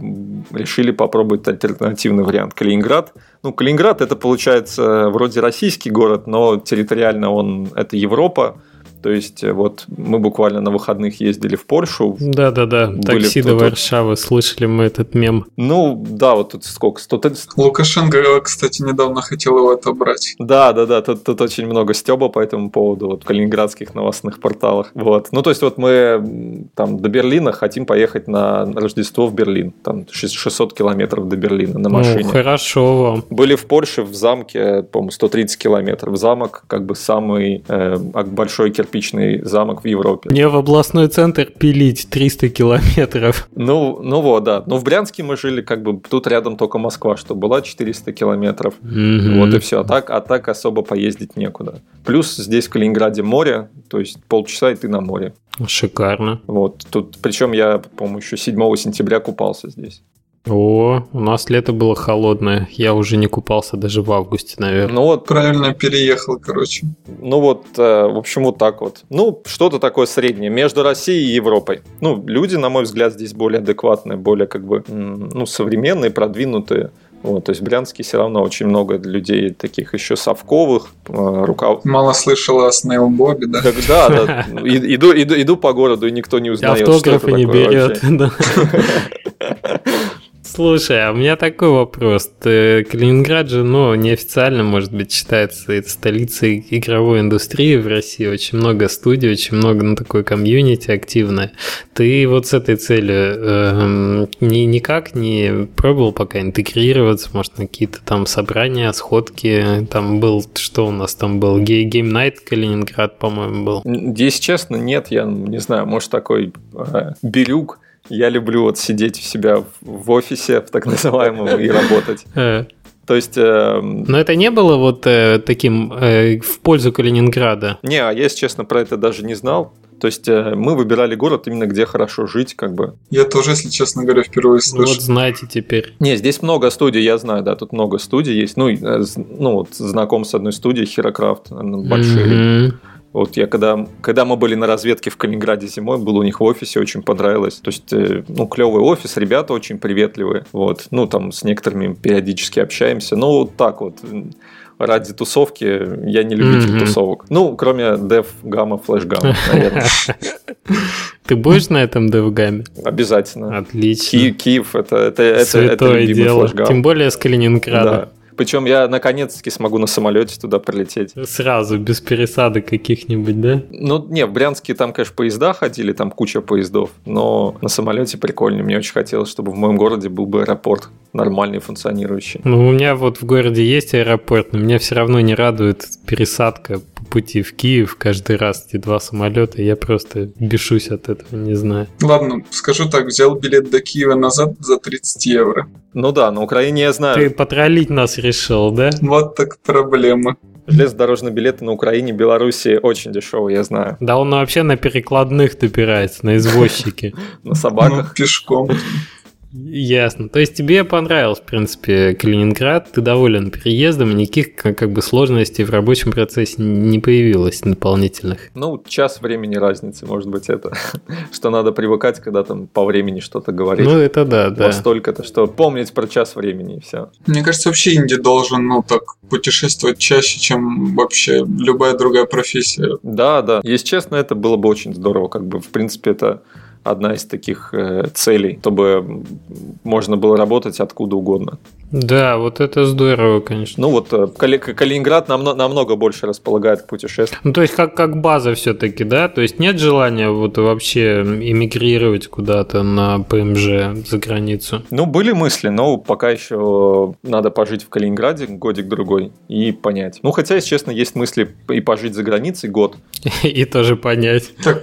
решили попробовать альтернативный вариант. Калининград. Ну, Калининград это получается вроде российский город, но территориально он это Европа. То есть, э, вот мы буквально на выходных ездили в Польшу. Да-да-да, такси до Варшавы, слышали мы этот мем. Ну, да, вот тут сколько? 130... Лукашенко, кстати, недавно хотел его отобрать. Да-да-да, тут, тут очень много стеба по этому поводу, вот в калининградских новостных порталах. Вот. Ну, то есть, вот мы там до Берлина хотим поехать на Рождество в Берлин. Там 600 километров до Берлина на машине. Ну, хорошо вам. Были в Польше, в замке, по-моему, 130 километров. Замок как бы самый э, большой кирпич кирпичный замок в Европе. Мне в областной центр пилить 300 километров. Ну, ну вот, да. Но в Брянске мы жили как бы тут рядом только Москва, что была 400 километров. Mm-hmm. Вот и все. А так, а так особо поездить некуда. Плюс здесь в Калининграде море, то есть полчаса и ты на море. Шикарно. Вот тут, причем я, по-моему, еще 7 сентября купался здесь. О, у нас лето было холодное. Я уже не купался даже в августе, наверное. Ну вот, правильно переехал, короче. Ну вот, э, в общем, вот так вот. Ну, что-то такое среднее между Россией и Европой. Ну, люди, на мой взгляд, здесь более адекватные, более как бы, ну, современные, продвинутые. Вот, то есть в Брянске все равно очень много людей таких еще совковых, э, рукав. Мало слышала о Снейл Бобе, да? Так, да, да. Иду, иду, иду по городу, и никто не узнает, Автографы что это не берет. [laughs] Слушай, а у меня такой вопрос. Калининград же, ну, неофициально, может быть, считается столицей игровой индустрии в России. Очень много студий, очень много, ну, такой комьюнити активное. Ты вот с этой целью э, ни, никак не пробовал пока интегрироваться, может, на какие-то там собрания, сходки? Там был, что у нас там был? Game Night Калининград, по-моему, был. Если честно, нет, я не знаю, может, такой э, бирюк я люблю вот сидеть у себя в офисе, в так называемом, и работать. Э. То есть... Э, Но это не было вот э, таким э, в пользу Калининграда? Не, а я, если честно, про это даже не знал. То есть э, мы выбирали город именно где хорошо жить, как бы. Я тоже, если честно говоря, впервые слышу. Вот знаете теперь. Не, здесь много студий, я знаю, да, тут много студий есть. Ну, э, ну вот знаком с одной студией, Херокрафт, большие. Mm-hmm. Вот я когда, когда мы были на разведке в Калининграде зимой, был у них в офисе, очень понравилось. То есть, э, ну, клевый офис, ребята очень приветливые. Вот, ну, там с некоторыми периодически общаемся. Ну, вот так вот ради тусовки я не любитель mm-hmm. тусовок. Ну, кроме Dev Gamma, Flash Gamma, [laughs] наверное. Ты будешь на этом Gamma? Обязательно. Отлично. Киев, это, это, это, это любимый дело. Тем более с Калининграда. Да. Причем я наконец-таки смогу на самолете туда прилететь. Сразу, без пересадок каких-нибудь, да? Ну, не, в Брянске там, конечно, поезда ходили, там куча поездов, но на самолете прикольно. Мне очень хотелось, чтобы в моем городе был бы аэропорт нормальный, функционирующий. Ну, у меня вот в городе есть аэропорт, но меня все равно не радует пересадка по пути в Киев каждый раз эти два самолета. Я просто бешусь от этого, не знаю. Ладно, скажу так, взял билет до Киева назад за 30 евро. Ну да, на Украине я знаю. Ты потроллить нас решил, да? Вот так проблема. Железнодорожные билеты на Украине, Беларуси очень дешевые, я знаю. Да он вообще на перекладных добирается, на извозчике. [laughs] На собаках. Ну, пешком. Ясно. То есть тебе понравился, в принципе, Калининград, ты доволен переездом, никаких как бы сложностей в рабочем процессе не появилось дополнительных? Ну, час времени разницы, может быть, это, [laughs] что надо привыкать, когда там по времени что-то говоришь. Ну, это да, да. Вот столько-то, что помнить про час времени и все. Мне кажется, вообще инди должен, ну, так путешествовать чаще, чем вообще любая другая профессия. Да, да. Если честно, это было бы очень здорово. Как бы, в принципе, это одна из таких э, целей, чтобы можно было работать откуда угодно. Да, вот это здорово, конечно. Ну вот э, Кали- Калининград намного, намного больше располагает к путешествиям. Ну то есть как, как база все-таки, да? То есть нет желания вот вообще эмигрировать куда-то на ПМЖ за границу? Ну были мысли, но пока еще надо пожить в Калининграде годик-другой и понять. Ну хотя, если честно, есть мысли и пожить за границей год. [laughs] И тоже понять. Так,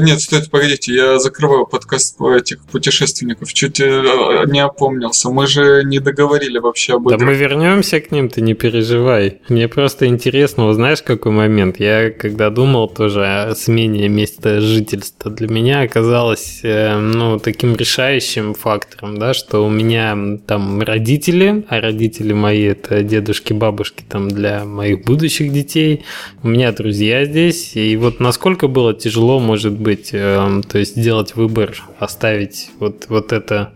нет, стойте, погодите, я закрываю подкаст этих путешественников. Чуть э, не опомнился. Мы же не договорили вообще об этом. Да мы вернемся к ним, ты не переживай. Мне просто интересно, знаешь, какой момент? Я когда думал тоже о смене места жительства, для меня оказалось, э, ну, таким решающим фактором, да, что у меня там родители, а родители мои это дедушки, бабушки там для моих будущих детей, у меня друзья здесь, и вот насколько было тяжело, может быть, э, то есть сделать выбор, оставить вот, вот это.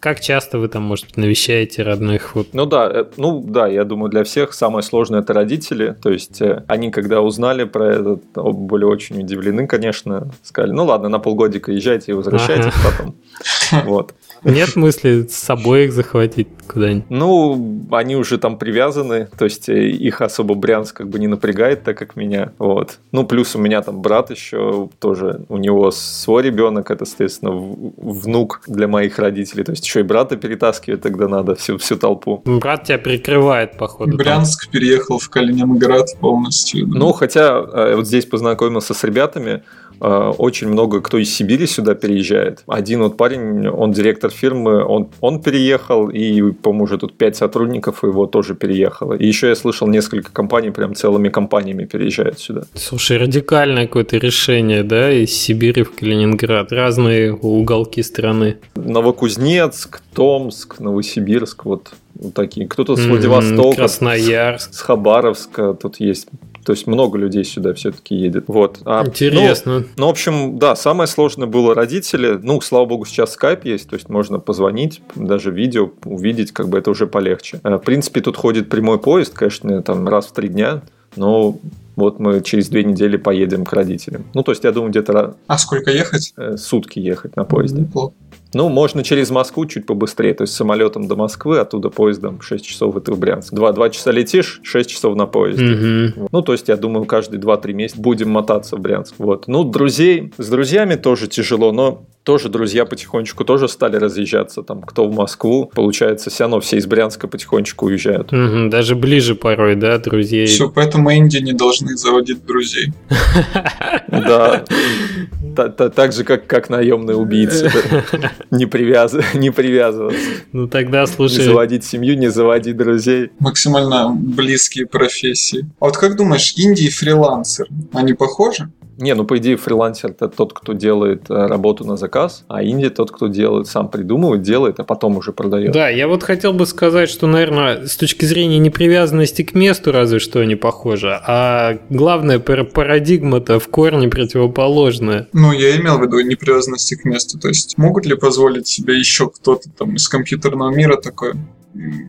Как часто вы там, может навещаете родных? Вот. Ну да, э, ну да, я думаю, для всех самое сложное это родители. То есть э, они, когда узнали про это, были очень удивлены, конечно. Сказали, ну ладно, на полгодика езжайте и возвращайтесь ага. потом. Вот. Нет мысли с собой их захватить куда-нибудь? Ну, они уже там привязаны, то есть э, их особо Брянск как бы не напрягает, так как меня, вот. Ну, плюс у меня там брат еще тоже, у него свой ребенок, это, соответственно, внук для моих родителей, то есть еще и брата перетаскивать тогда надо, всю, всю толпу. Брат тебя прикрывает, походу. Брянск там. переехал в Калининград полностью. Да? Ну, хотя э, вот здесь познакомился с ребятами, очень много кто из Сибири сюда переезжает. Один вот парень, он директор фирмы, он, он переехал, и, по-моему, уже тут пять сотрудников его тоже переехало. И еще я слышал, несколько компаний прям целыми компаниями переезжают сюда. Слушай, радикальное какое-то решение, да, из Сибири в Калининград. Разные уголки страны. Новокузнецк, Томск, Новосибирск, вот вот такие. Кто-то с Владивостока, Красноярск, с Хабаровска, тут есть то есть много людей сюда все-таки едет. Вот. А, Интересно. Ну, ну, в общем, да, самое сложное было родители. Ну, слава богу, сейчас скайп есть, то есть можно позвонить, даже видео увидеть, как бы это уже полегче. Э, в принципе, тут ходит прямой поезд, конечно, там раз в три дня, но вот мы через две недели поедем к родителям. Ну, то есть, я думаю, где-то... А сколько ехать? Э, сутки ехать на поезде. Неплохо. Ну, можно через Москву чуть побыстрее, то есть самолетом до Москвы, оттуда поездом 6 часов и ты в Брянск. Два, два часа летишь, 6 часов на поезде. Угу. Ну, то есть, я думаю, каждые 2-3 месяца будем мотаться в Брянск. Вот. Ну, друзей, с друзьями тоже тяжело, но тоже друзья потихонечку тоже стали разъезжаться, там, кто в Москву, получается, все равно все из Брянска потихонечку уезжают. Угу, даже ближе порой, да, друзей. Все, поэтому Индии не должны заводить друзей. Да, [laughs] так же, как, как наемные убийцы. [laughs] Не, привяз... не привязываться. Ну тогда, слушай... Не заводить семью, не заводить друзей. Максимально близкие профессии. А вот как думаешь, Индии фрилансер, они похожи? Не, ну по идее фрилансер это тот, кто делает э, работу на заказ, а инди тот, кто делает, сам придумывает, делает, а потом уже продает. Да, я вот хотел бы сказать, что, наверное, с точки зрения непривязанности к месту разве что они похожи, а главное парадигма-то в корне противоположная. Ну, я имел в виду непривязанности к месту, то есть могут ли позволить себе еще кто-то там из компьютерного мира такое?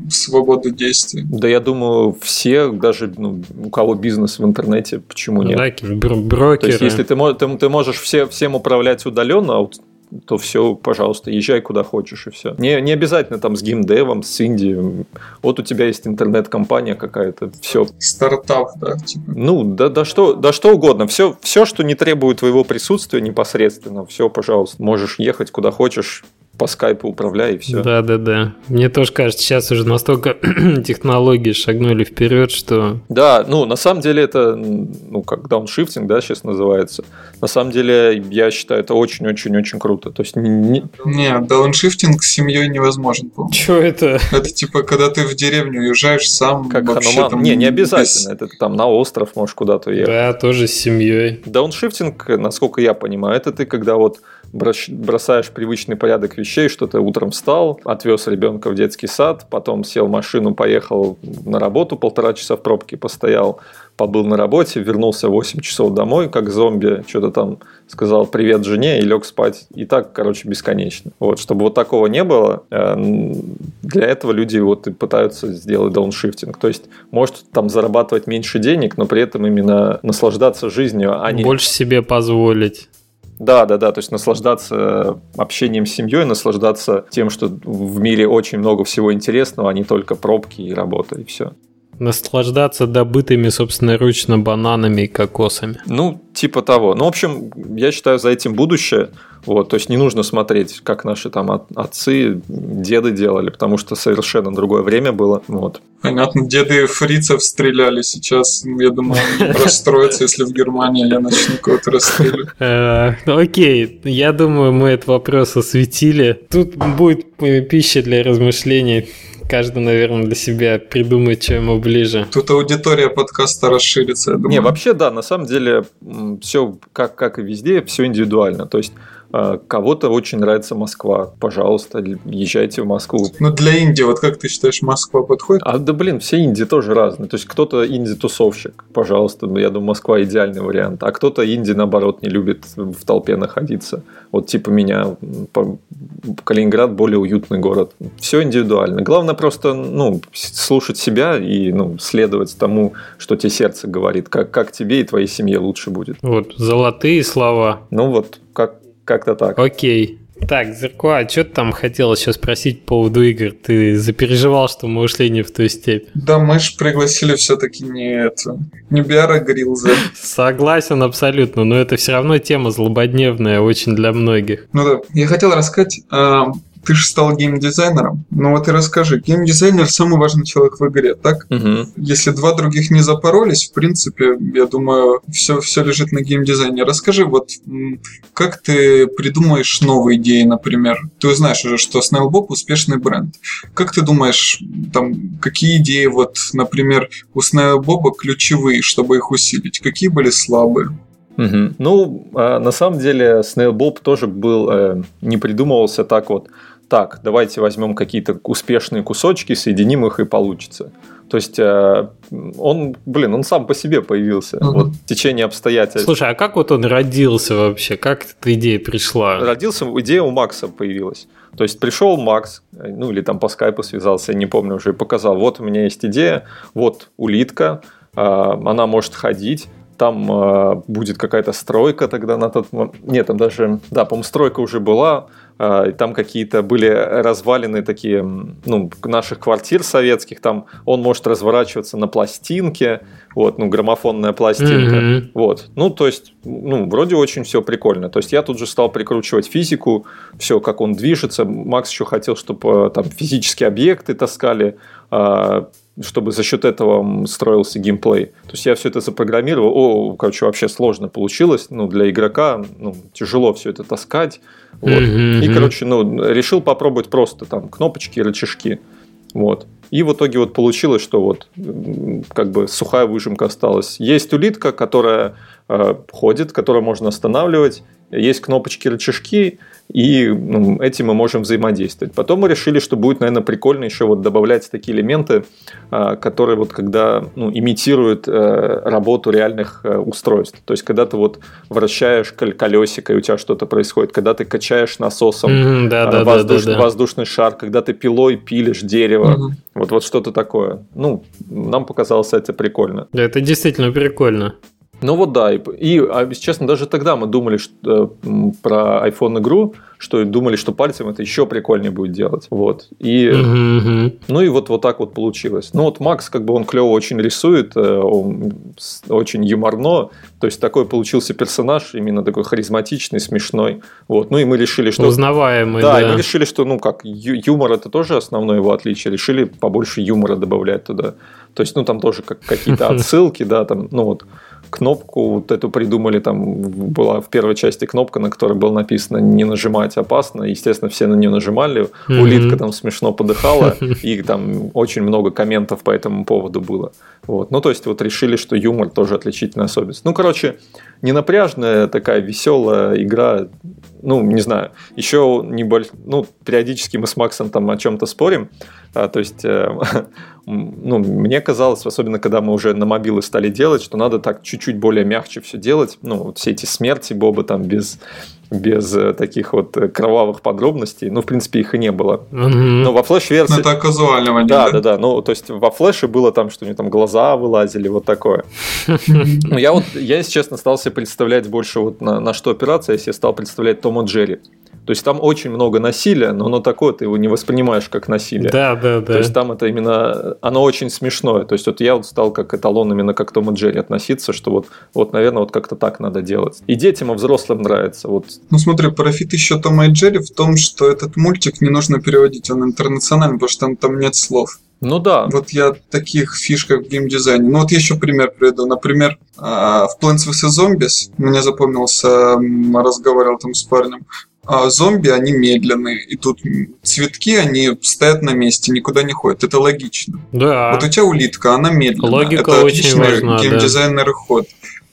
Свободу действий. Да, я думаю, все, даже ну, у кого бизнес в интернете, почему нет? Да, брокеры. То есть, если ты, ты, ты можешь все, всем управлять удаленно, а то все, пожалуйста, езжай куда хочешь и все. Не, не обязательно там с геймдевом, с инди. Вот у тебя есть интернет-компания какая-то, все. Стартап, да? Типа. Ну, да, да, что, да что угодно. Все, все, что не требует твоего присутствия непосредственно, все, пожалуйста. Можешь ехать куда хочешь, по скайпу управляй и все. Да, да, да. Мне тоже кажется, сейчас уже настолько [clears throat] технологии шагнули вперед, что. Да, ну на самом деле это, ну как дауншифтинг, да, сейчас называется. На самом деле я считаю это очень-очень-очень круто. То есть не. Не, дауншифтинг с семьей невозможен. По Что это? Это типа когда ты в деревню уезжаешь сам. Как вообще, Хануман. Там, не, не обязательно. Без... Это там на остров можешь куда-то ехать. Да, тоже с семьей. Дауншифтинг, насколько я понимаю, это ты когда вот бросаешь привычный порядок вещей, что ты утром встал, отвез ребенка в детский сад, потом сел в машину, поехал на работу, полтора часа в пробке постоял, побыл на работе, вернулся в 8 часов домой, как зомби, что-то там сказал привет жене и лег спать. И так, короче, бесконечно. Вот, чтобы вот такого не было, э, для этого люди вот и пытаются сделать дауншифтинг. То есть, может там зарабатывать меньше денег, но при этом именно наслаждаться жизнью, а не... Больше себе позволить. Да, да, да, то есть наслаждаться общением с семьей, наслаждаться тем, что в мире очень много всего интересного, а не только пробки и работа, и все. Наслаждаться добытыми собственноручно бананами и кокосами. Ну, типа того. Ну, в общем, я считаю, за этим будущее. Вот, то есть не нужно смотреть, как наши там отцы, деды делали, потому что совершенно другое время было. Вот. Понятно, деды фрицев стреляли сейчас. Я думаю, [laughs] расстроятся, если в Германии я начну кого-то расстрелять. Э, ну, окей, я думаю, мы этот вопрос осветили. Тут будет пища для размышлений каждый, наверное, для себя придумает, что ему ближе. Тут аудитория подкаста расширится, я думаю. Не, вообще, да, на самом деле, все, как, как и везде, все индивидуально. То есть, Кого-то очень нравится Москва. Пожалуйста, езжайте в Москву. Ну, для Индии, вот как ты считаешь, Москва подходит? А да блин, все Индии тоже разные. То есть кто-то инди-тусовщик, пожалуйста, я думаю, Москва идеальный вариант. А кто-то Инди, наоборот, не любит в толпе находиться. Вот типа меня, Калининград более уютный город. Все индивидуально. Главное просто ну, слушать себя и ну, следовать тому, что тебе сердце говорит, как, как тебе и твоей семье лучше будет. Вот, золотые слова. Ну вот, как-то так. Окей. Так, Зерко, а что ты там хотел еще спросить по поводу игр? Ты запереживал, что мы ушли не в ту степь. Да, мы же пригласили все-таки не это, не Биара Грилза. Согласен абсолютно, но это все равно тема злободневная очень для многих. Ну да, я хотел рассказать а, ты же стал геймдизайнером. Ну вот и расскажи, геймдизайнер самый важный человек в игре, так? Угу. Если два других не запоролись, в принципе, я думаю, все, все лежит на геймдизайне. Расскажи, вот как ты придумаешь новые идеи, например? Ты знаешь уже, что Snailbob успешный бренд. Как ты думаешь, там, какие идеи, вот, например, у Snailbob ключевые, чтобы их усилить? Какие были слабые? Угу. Ну, а, на самом деле, Snailbob тоже был, э, не придумывался так вот так, давайте возьмем какие-то успешные кусочки, соединим их и получится. То есть э, он, блин, он сам по себе появился. Mm-hmm. Вот в течение обстоятельств. Слушай, а как вот он родился вообще? Как эта идея пришла? Родился, идея у Макса появилась. То есть пришел Макс, ну или там по скайпу связался, я не помню уже, и показал, вот у меня есть идея, вот улитка, э, она может ходить, там э, будет какая-то стройка тогда на тот момент. Нет, там даже, да, по-моему, стройка уже была, там какие-то были развалины такие, ну, наших квартир советских, там он может разворачиваться на пластинке, вот, ну, граммофонная пластинка, mm-hmm. вот. Ну, то есть, ну, вроде очень все прикольно. То есть, я тут же стал прикручивать физику, все, как он движется. Макс еще хотел, чтобы э, там физические объекты таскали, э, чтобы за счет этого строился геймплей. То есть я все это запрограммировал. О, короче, вообще сложно получилось. Ну, для игрока ну, тяжело все это таскать. Вот. Mm-hmm. И, короче, ну, решил попробовать просто там кнопочки, рычажки. Вот. И в итоге вот получилось, что вот как бы сухая выжимка осталась. Есть улитка, которая э, ходит, которую можно останавливать. Есть кнопочки, рычажки, и ну, этим мы можем взаимодействовать. Потом мы решили, что будет, наверное, прикольно еще вот добавлять такие элементы, а, которые вот когда ну, имитируют э, работу реальных э, устройств. То есть, когда ты вот вращаешь колесико, и у тебя что-то происходит, когда ты качаешь насосом mm-hmm, да, да, воздуш... да, да, да. воздушный шар, когда ты пилой пилишь дерево, mm-hmm. вот, вот что-то такое. Ну, нам показалось это прикольно. Да, это действительно прикольно. Ну вот да, и, и а, честно, даже тогда мы думали что, э, про iPhone игру, что думали, что пальцем это еще прикольнее будет делать. Вот. И, uh-huh, Ну и вот, вот так вот получилось. Ну вот Макс, как бы он клево очень рисует, э, он очень юморно, то есть такой получился персонаж, именно такой харизматичный, смешной. Вот. Ну и мы решили, что... Узнаваемый, да. Да, и мы решили, что, ну как, ю- юмор это тоже основное его отличие. Решили побольше юмора добавлять туда. То есть, ну там тоже как, какие-то [laughs] отсылки, да, там, ну вот кнопку вот эту придумали, там была в первой части кнопка, на которой было написано «не нажимать опасно», естественно, все на нее нажимали, mm-hmm. улитка там смешно подыхала, [laughs] и там очень много комментов по этому поводу было. Вот. Ну, то есть, вот решили, что юмор тоже отличительная особенность. Ну, короче, не напряжная такая веселая игра, ну, не знаю, еще не больш... ну, периодически мы с Максом там о чем-то спорим, а, то есть, э, [laughs] ну, мне казалось, особенно когда мы уже на мобилы стали делать, что надо так чуть-чуть более мягче все делать, ну, вот все эти смерти Боба там без без э, таких вот э, кровавых подробностей. Ну, в принципе, их и не было. Но во флеш-версии... Ну, это казуального Да, да, да. Ну, то есть во флеше было там, что у него там глаза вылазили, вот такое. [laughs] Ну, я вот, я, если честно, стал себе представлять больше вот на, на что опираться, если я стал представлять Тома Джерри. То есть там очень много насилия, но оно такое, ты его не воспринимаешь как насилие. Да, да, да. То есть там это именно, оно очень смешное. То есть вот я вот стал как эталон именно как Том и Джерри относиться, что вот, вот наверное, вот как-то так надо делать. И детям, и взрослым нравится. Вот Ну смотри, профит еще Тома и Джерри в том, что этот мультик не нужно переводить, он интернациональный, потому что там, там нет слов. Ну да, Вот я таких фишках в геймдизайне. Ну вот еще пример приведу. Например, а, в Plants vs. Zombies мне запомнился, разговаривал там с парнем, а, зомби, они медленные, и тут цветки, они стоят на месте, никуда не ходят. Это логично. Да. Вот у тебя улитка, она медленная. Логика Это очень отличный важна, да. геймдизайнер ход.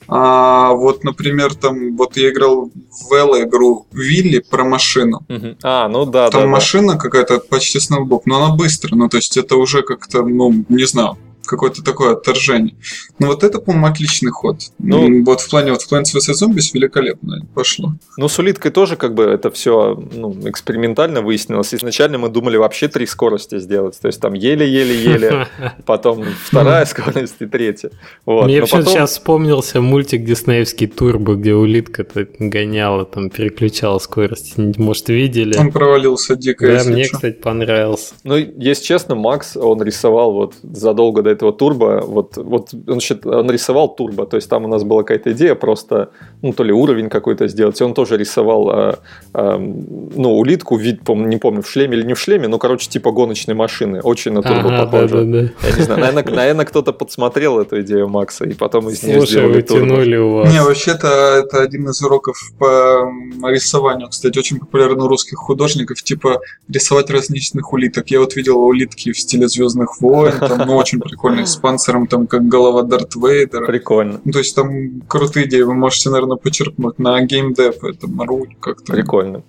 А вот, например, там, вот я играл в Элла игру Вилли про машину. А, ну да, Там да, да. машина какая-то почти сноубок, но она быстрая, ну то есть это уже как-то, ну, не знаю, какое-то такое отторжение. Но вот это, по-моему, отличный ход. Ну- вот в плане вот в Plants vs. Zombies великолепно пошло. Ну, с улиткой тоже как бы это все ну, экспериментально выяснилось. Изначально мы думали вообще три скорости сделать. То есть там еле-еле-еле, [laughs] потом вторая скорость и третья. Вот. Мне вообще потом- сейчас вспомнился мультик диснеевский Турбо, где улитка-то гоняла, там переключала скорость. Может, видели? Он провалился дико, Да, мне, кстати, понравился. Ну, если честно, Макс, он рисовал вот задолго до этого турбо, вот, вот он, счит- он рисовал турбо, то есть там у нас была какая-то идея просто, ну, то ли уровень какой-то сделать, и он тоже рисовал, а, а, ну, улитку, вид, пом- не помню, в шлеме или не в шлеме, ну, короче, типа гоночной машины, очень на турбо Ага, похоже. да-да-да. Я не знаю, наверное, наверное, кто-то подсмотрел эту идею Макса, и потом из нее Слушай, сделали турбо. у вас. Не, вообще-то это один из уроков по рисованию. Кстати, очень популярно у русских художников, типа рисовать различных улиток. Я вот видел улитки в стиле Звездных войн, там, ну, очень прикольные, с панциром, там, как голова Дарт Вейдера. Прикольно, Ну, то есть там крутые идеи, вы можете, наверное, почерпнуть на геймдев, это Маруль как-то. прикольно.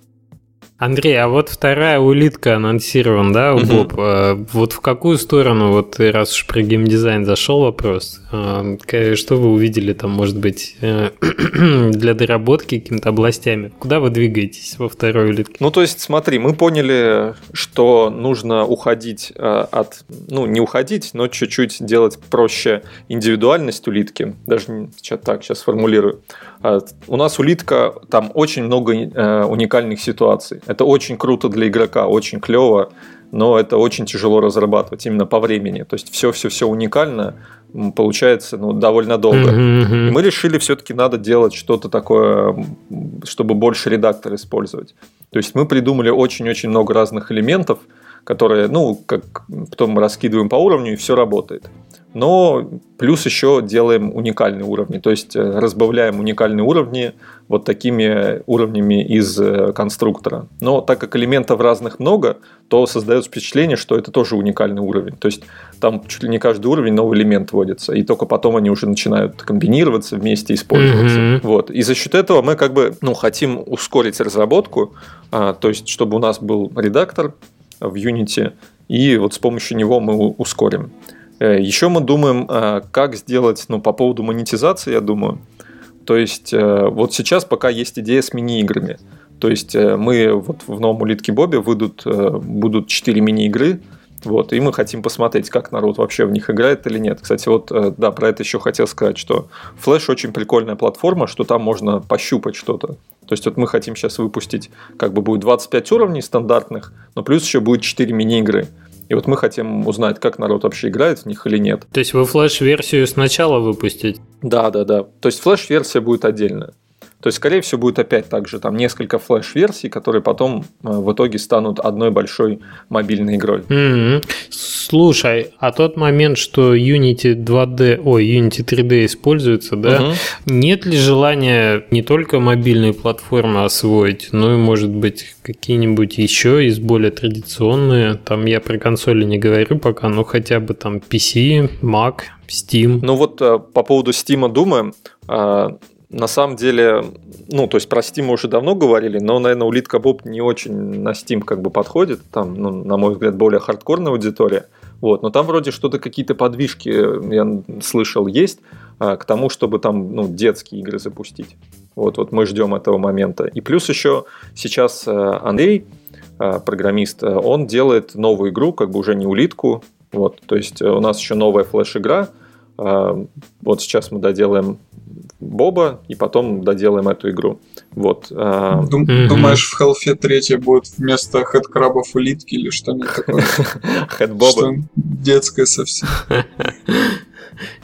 Андрей, а вот вторая улитка анонсирована, да, у. Боб? А Вот в какую сторону, вот раз уж про геймдизайн зашел вопрос, а, что вы увидели там, может быть, э, [clears throat] для доработки какими-то областями? Куда вы двигаетесь во второй улитке? Ну, то есть, смотри, мы поняли, что нужно уходить э, от... Ну, не уходить, но чуть-чуть делать проще индивидуальность улитки. Даже сейчас так, сейчас формулирую. А, У нас улитка, там очень много э, уникальных ситуаций. Это очень круто для игрока, очень клево, но это очень тяжело разрабатывать именно по времени. То есть, все-все-все уникально получается ну, довольно долго. И мы решили, все-таки надо делать что-то такое, чтобы больше редактор использовать. То есть мы придумали очень-очень много разных элементов, которые, ну, как потом раскидываем по уровню, и все работает. Но плюс еще делаем уникальные уровни, то есть э, разбавляем уникальные уровни вот такими уровнями из э, конструктора. Но так как элементов разных много, то создается впечатление, что это тоже уникальный уровень. То есть там чуть ли не каждый уровень новый элемент вводится, и только потом они уже начинают комбинироваться вместе, использоваться. Мгм. Вот. И за счет этого мы как бы ну, хотим ускорить разработку, а, то есть чтобы у нас был редактор в Unity, и вот с помощью него мы ускорим. Э, Еще мы думаем, а, как сделать, ну, по поводу монетизации, я думаю. То есть э, вот сейчас пока есть идея с мини-играми. То есть э, мы вот в новом улитке Бобе выйдут, э, будут 4 мини-игры, вот, и мы хотим посмотреть, как народ вообще в них играет или нет. Кстати, вот, э, да, про это еще хотел сказать, что Flash очень прикольная платформа, что там можно пощупать что-то. То есть вот мы хотим сейчас выпустить, как бы будет 25 уровней стандартных, но плюс еще будет 4 мини-игры. И вот мы хотим узнать, как народ вообще играет в них или нет. То есть вы флеш-версию сначала выпустите? Да, да, да. То есть флеш-версия будет отдельная. То есть, скорее всего, будет опять так же, там несколько флеш-версий, которые потом э, в итоге станут одной большой мобильной игрой. Mm-hmm. Слушай, а тот момент, что Unity 2D, ой, Unity 3D используется, да, угу. нет ли желания не только мобильные платформы освоить, но и, может быть, какие-нибудь еще из более традиционные, там я про консоли не говорю пока, но хотя бы там PC, Mac, Steam. Ну вот э, по поводу Steam думаем, э, на самом деле, ну, то есть про Steam мы уже давно говорили, но, наверное, улитка Боб не очень на Steam как бы подходит. Там, ну, на мой взгляд, более хардкорная аудитория. Вот, но там вроде что-то, какие-то подвижки, я слышал, есть а, к тому, чтобы там ну, детские игры запустить. Вот, вот мы ждем этого момента. И плюс еще сейчас э, Андрей, э, программист, э, он делает новую игру, как бы уже не улитку. Вот, то есть у нас еще новая флеш-игра. Вот сейчас мы доделаем Боба и потом доделаем эту игру. Вот. Дум, mm-hmm. Думаешь, в Халфе 3 будет вместо хэдкрабов улитки или что-нибудь такое? [laughs] Хэдбоба. Детское совсем. [laughs]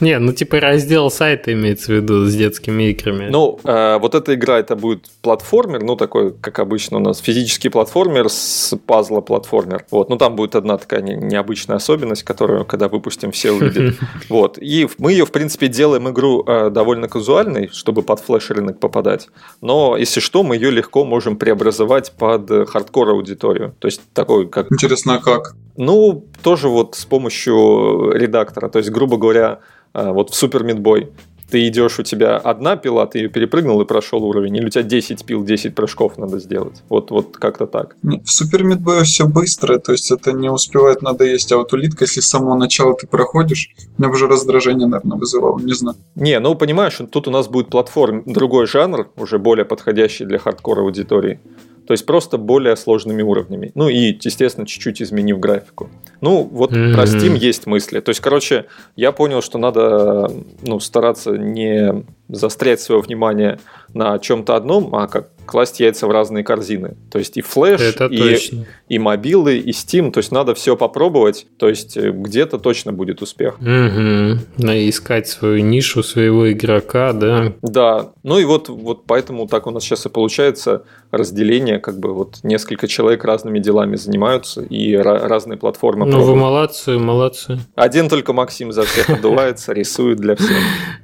Не, ну типа раздел сайта имеется в виду с детскими играми. Ну, э, вот эта игра, это будет платформер, ну такой, как обычно у нас, физический платформер с пазла платформер. Вот, ну там будет одна такая не, необычная особенность, которую, когда выпустим, все увидят. [laughs] Вот, и мы ее, в принципе, делаем игру э, довольно казуальной, чтобы под флеш-рынок попадать. Но, если что, мы ее легко можем преобразовать под хардкор аудиторию. То есть такой, как... Интересно, а как? Ну, тоже вот с помощью редактора. То есть, грубо говоря, вот в Супер Мидбой ты идешь, у тебя одна пила, ты ее перепрыгнул и прошел уровень, или у тебя 10 пил, 10 прыжков надо сделать. Вот, вот как-то так. В Супер Мидбое все быстро, то есть это не успевает надо есть, а вот улитка, если с самого начала ты проходишь, меня уже раздражение, наверное, вызывало, не знаю. Не, ну понимаешь, тут у нас будет платформ, другой жанр, уже более подходящий для хардкора аудитории. То есть просто более сложными уровнями. Ну и, естественно, чуть-чуть изменив графику. Ну, вот mm-hmm. про Steam есть мысли. То есть, короче, я понял, что надо ну, стараться не застрять свое внимание на чем-то одном, а как класть яйца в разные корзины. То есть и флеш, и, и мобилы, и Steam. То есть надо все попробовать. То есть э, где-то точно будет успех. Угу. Надо искать свою нишу своего игрока, да? Да. Ну и вот, вот поэтому так у нас сейчас и получается разделение, как бы вот несколько человек разными делами занимаются и разные платформы Ну вы молодцы, молодцы. Один только Максим за всех [laughs] отдувается, рисует для всех.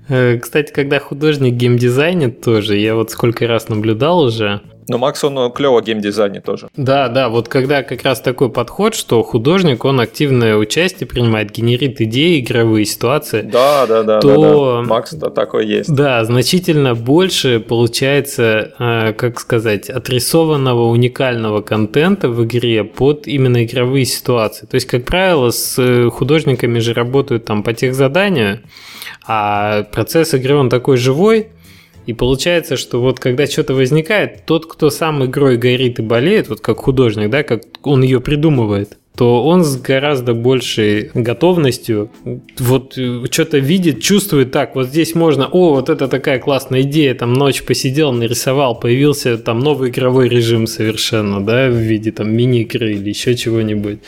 Э, кстати, когда художник геймдизайнит тоже, я вот сколько раз наблюдал уже, но Макс, он клево геймдизайне тоже. Да, да, вот когда как раз такой подход, что художник, он активное участие принимает, генерит идеи, игровые ситуации. Да, да, да. То, да, да. Макс, да, такой есть. Да, значительно больше получается, э, как сказать, отрисованного уникального контента в игре под именно игровые ситуации. То есть, как правило, с э, художниками же работают там по тех заданию, а процесс игры он такой живой, и получается, что вот когда что-то возникает, тот, кто сам игрой горит и болеет, вот как художник, да, как он ее придумывает, то он с гораздо большей готовностью вот э, что-то видит, чувствует так, вот здесь можно, о, вот это такая классная идея, там ночь посидел, нарисовал, появился там новый игровой режим совершенно, да, в виде там мини-игры или еще чего-нибудь.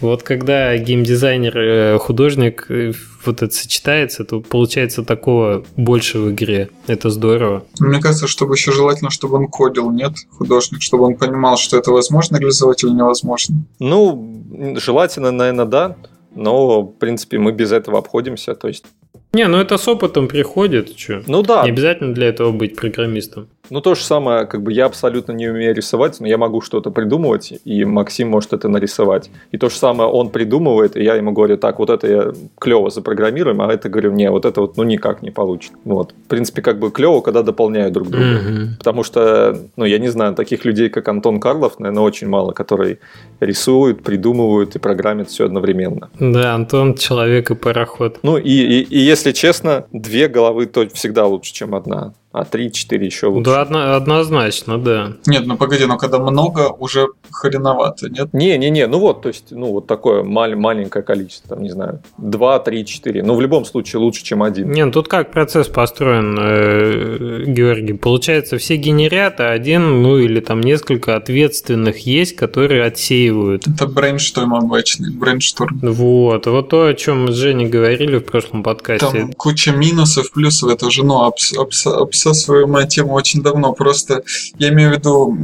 Вот когда геймдизайнер, э, художник э, вот это сочетается, то получается такого больше в игре. Это здорово. Мне кажется, чтобы еще желательно, чтобы он кодил, нет, художник, чтобы он понимал, что это возможно реализовать или невозможно. Ну, желательно, наверное, да. Но, в принципе, мы без этого обходимся. То есть не, ну это с опытом приходит, что? Ну да. Не обязательно для этого быть программистом. Ну то же самое, как бы я абсолютно не умею рисовать, но я могу что-то придумывать, и Максим может это нарисовать. И то же самое он придумывает, и я ему говорю, так, вот это я клево запрограммируем, а это говорю, не, вот это вот ну никак не получится. Вот. В принципе, как бы клево, когда дополняют друг друга. Mm-hmm. Потому что, ну я не знаю, таких людей, как Антон Карлов, наверное, очень мало, которые рисуют, придумывают и программят все одновременно. Да, Антон человек и пароход. Ну и, и, и если если честно, две головы то всегда лучше, чем одна а 3-4 еще лучше. Да, одно, однозначно, да. Нет, ну погоди, но когда много, уже хреновато, нет? Не-не-не, ну вот, то есть, ну вот такое мал- маленькое количество, там, не знаю, 2, 3, 4. Ну, в любом случае лучше, чем один. Не, ну тут как процесс построен, э, Георгий? Получается, все генерят, а один, ну или там несколько ответственных есть, которые отсеивают. Это brainstorm обычный, brainstorm. Вот, вот то, о чем мы с Женей говорили в прошлом подкасте. Там куча минусов, плюсов, это уже, ну, абс- абс- абс написал свою мою тему очень давно. Просто я имею в виду,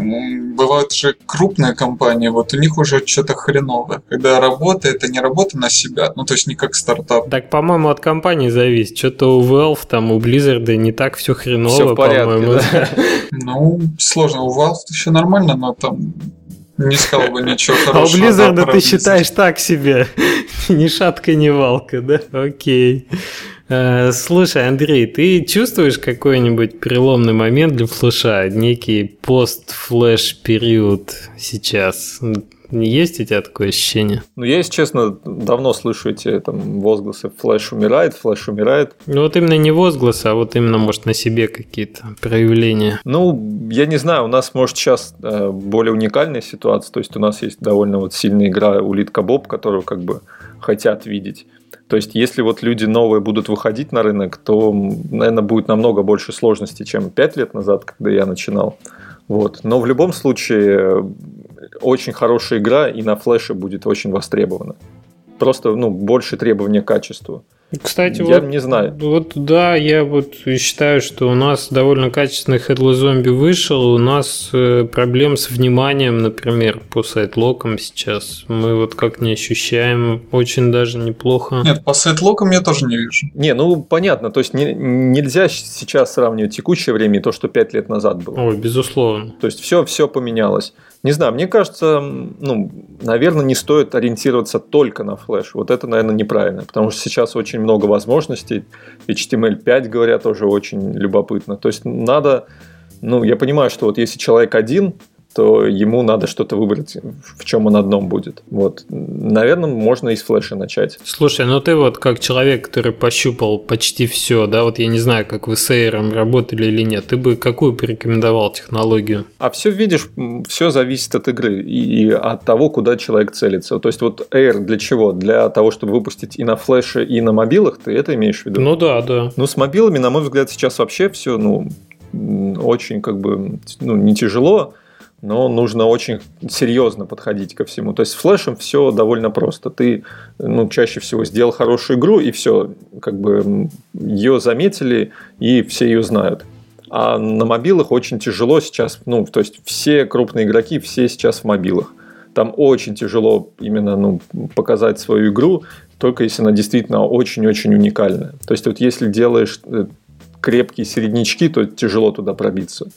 бывают же крупные компании, вот у них уже что-то хреновое. Когда работа, это не работа на себя, ну то есть не как стартап. Так, по-моему, от компании зависит. Что-то у Valve, там, у Blizzard не так все хреново, все по-моему. Да? [laughs] Ну, сложно. У Valve все нормально, но там не сказал бы ничего хорошего. А у Blizzard ты считаешь так себе. [laughs] ни шатка, ни валка, да? Окей. Э, слушай, Андрей, ты чувствуешь какой-нибудь переломный момент для флеша? Некий пост-флеш период сейчас? Есть у тебя такое ощущение? Ну, я, если честно, давно слышу эти там возгласы «флэш умирает», «флэш умирает». Ну, вот именно не возгласы, а вот именно, может, на себе какие-то проявления. Ну, я не знаю, у нас, может, сейчас э, более уникальная ситуация, то есть у нас есть довольно вот сильная игра «Улитка Боб», которую как бы хотят видеть. То есть, если вот люди новые будут выходить на рынок, то, наверное, будет намного больше сложностей, чем 5 лет назад, когда я начинал. Вот. Но в любом случае, очень хорошая игра и на флеше будет очень востребована. Просто ну, больше требования к качеству. Кстати, я вот, не знаю. Вот да, я вот считаю, что у нас довольно качественный Headless Zombie вышел. У нас э, проблем с вниманием, например, по сайтлокам сейчас. Мы вот как не ощущаем очень даже неплохо. Нет, по сайтлокам я тоже не вижу. Не, ну понятно. То есть не, нельзя сейчас сравнивать текущее время и то, что 5 лет назад было. Ой, безусловно. То есть все, все поменялось. Не знаю, мне кажется, ну, наверное, не стоит ориентироваться только на флеш. Вот это, наверное, неправильно, потому что сейчас очень много возможностей. HTML5, говорят, тоже очень любопытно. То есть надо, ну, я понимаю, что вот если человек один, то ему надо что-то выбрать, в чем он одном будет. Вот. Наверное, можно из флеша начать. Слушай, ну ты вот как человек, который пощупал почти все, да, вот я не знаю, как вы с Эйром работали или нет, ты бы какую порекомендовал технологию? А все видишь, все зависит от игры и от того, куда человек целится. То есть вот Air для чего? Для того, чтобы выпустить и на флеше, и на мобилах, ты это имеешь в виду? Ну да, да. Ну с мобилами, на мой взгляд, сейчас вообще все, ну, очень как бы, ну, не тяжело но нужно очень серьезно подходить ко всему. То есть с флешем все довольно просто. Ты ну, чаще всего сделал хорошую игру, и все, как бы ее заметили, и все ее знают. А на мобилах очень тяжело сейчас, ну, то есть все крупные игроки, все сейчас в мобилах. Там очень тяжело именно ну, показать свою игру, только если она действительно очень-очень уникальная. То есть вот если делаешь э, крепкие середнячки, то тяжело туда пробиться.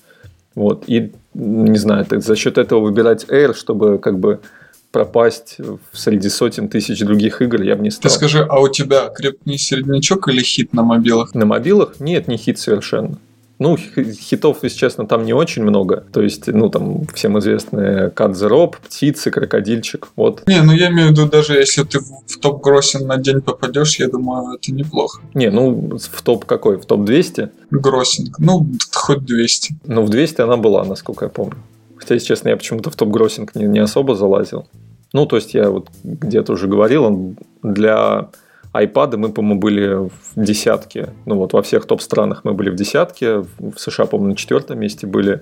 Вот. И, не знаю, так за счет этого выбирать Air, чтобы как бы пропасть среди сотен тысяч других игр я бы не стал. Ты скажи, а у тебя крепкий середнячок или хит на мобилах? На мобилах? Нет, не хит совершенно. Ну, хитов, если честно, там не очень много. То есть, ну, там всем известные Rope, Птицы, Крокодильчик. Вот. Не, ну я имею в виду, даже если ты в топ Гроссин на день попадешь, я думаю, это неплохо. Не, ну, в топ какой? В топ 200? Гроссинг. Ну, хоть 200. Ну, в 200 она была, насколько я помню. Хотя, если честно, я почему-то в топ Гроссинг не, не особо залазил. Ну, то есть, я вот где-то уже говорил, он для iPad мы, по-моему, были в десятке. Ну вот во всех топ-странах мы были в десятке. В США, по-моему, на четвертом месте были.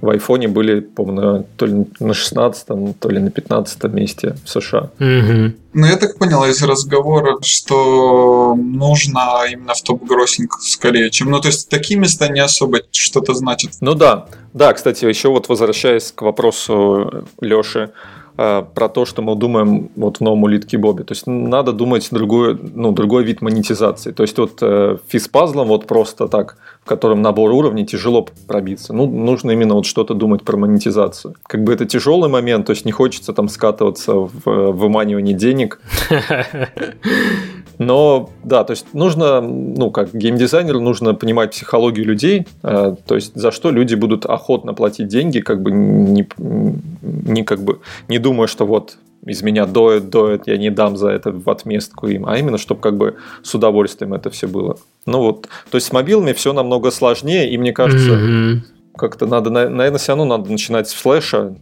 В айфоне были, по-моему, то ли на 16 то ли на 15 месте в США. Угу. Ну, я так понял из разговора, что нужно именно в топ-гроссинг скорее, чем... Ну, то есть, такие места не особо что-то значат. Ну да. Да, кстати, еще вот возвращаясь к вопросу Леши, про то, что мы думаем вот в новом улитке Бобе. То есть надо думать другой, ну, другой вид монетизации. То есть вот э, физпазлом вот просто так, в котором набор уровней тяжело пробиться. Ну, нужно именно вот что-то думать про монетизацию. Как бы это тяжелый момент, то есть не хочется там скатываться в э, выманивание денег. [laughs] Но да, то есть нужно, ну, как геймдизайнеру, нужно понимать психологию людей, э, то есть за что люди будут охотно платить деньги, как бы не, не как бы не думая, что вот из меня доет, доет, я не дам за это в отместку им, а именно, чтобы как бы с удовольствием это все было. Ну вот, то есть с мобилами все намного сложнее, и мне кажется, mm-hmm. как-то надо, наверное, все равно надо начинать с флеша,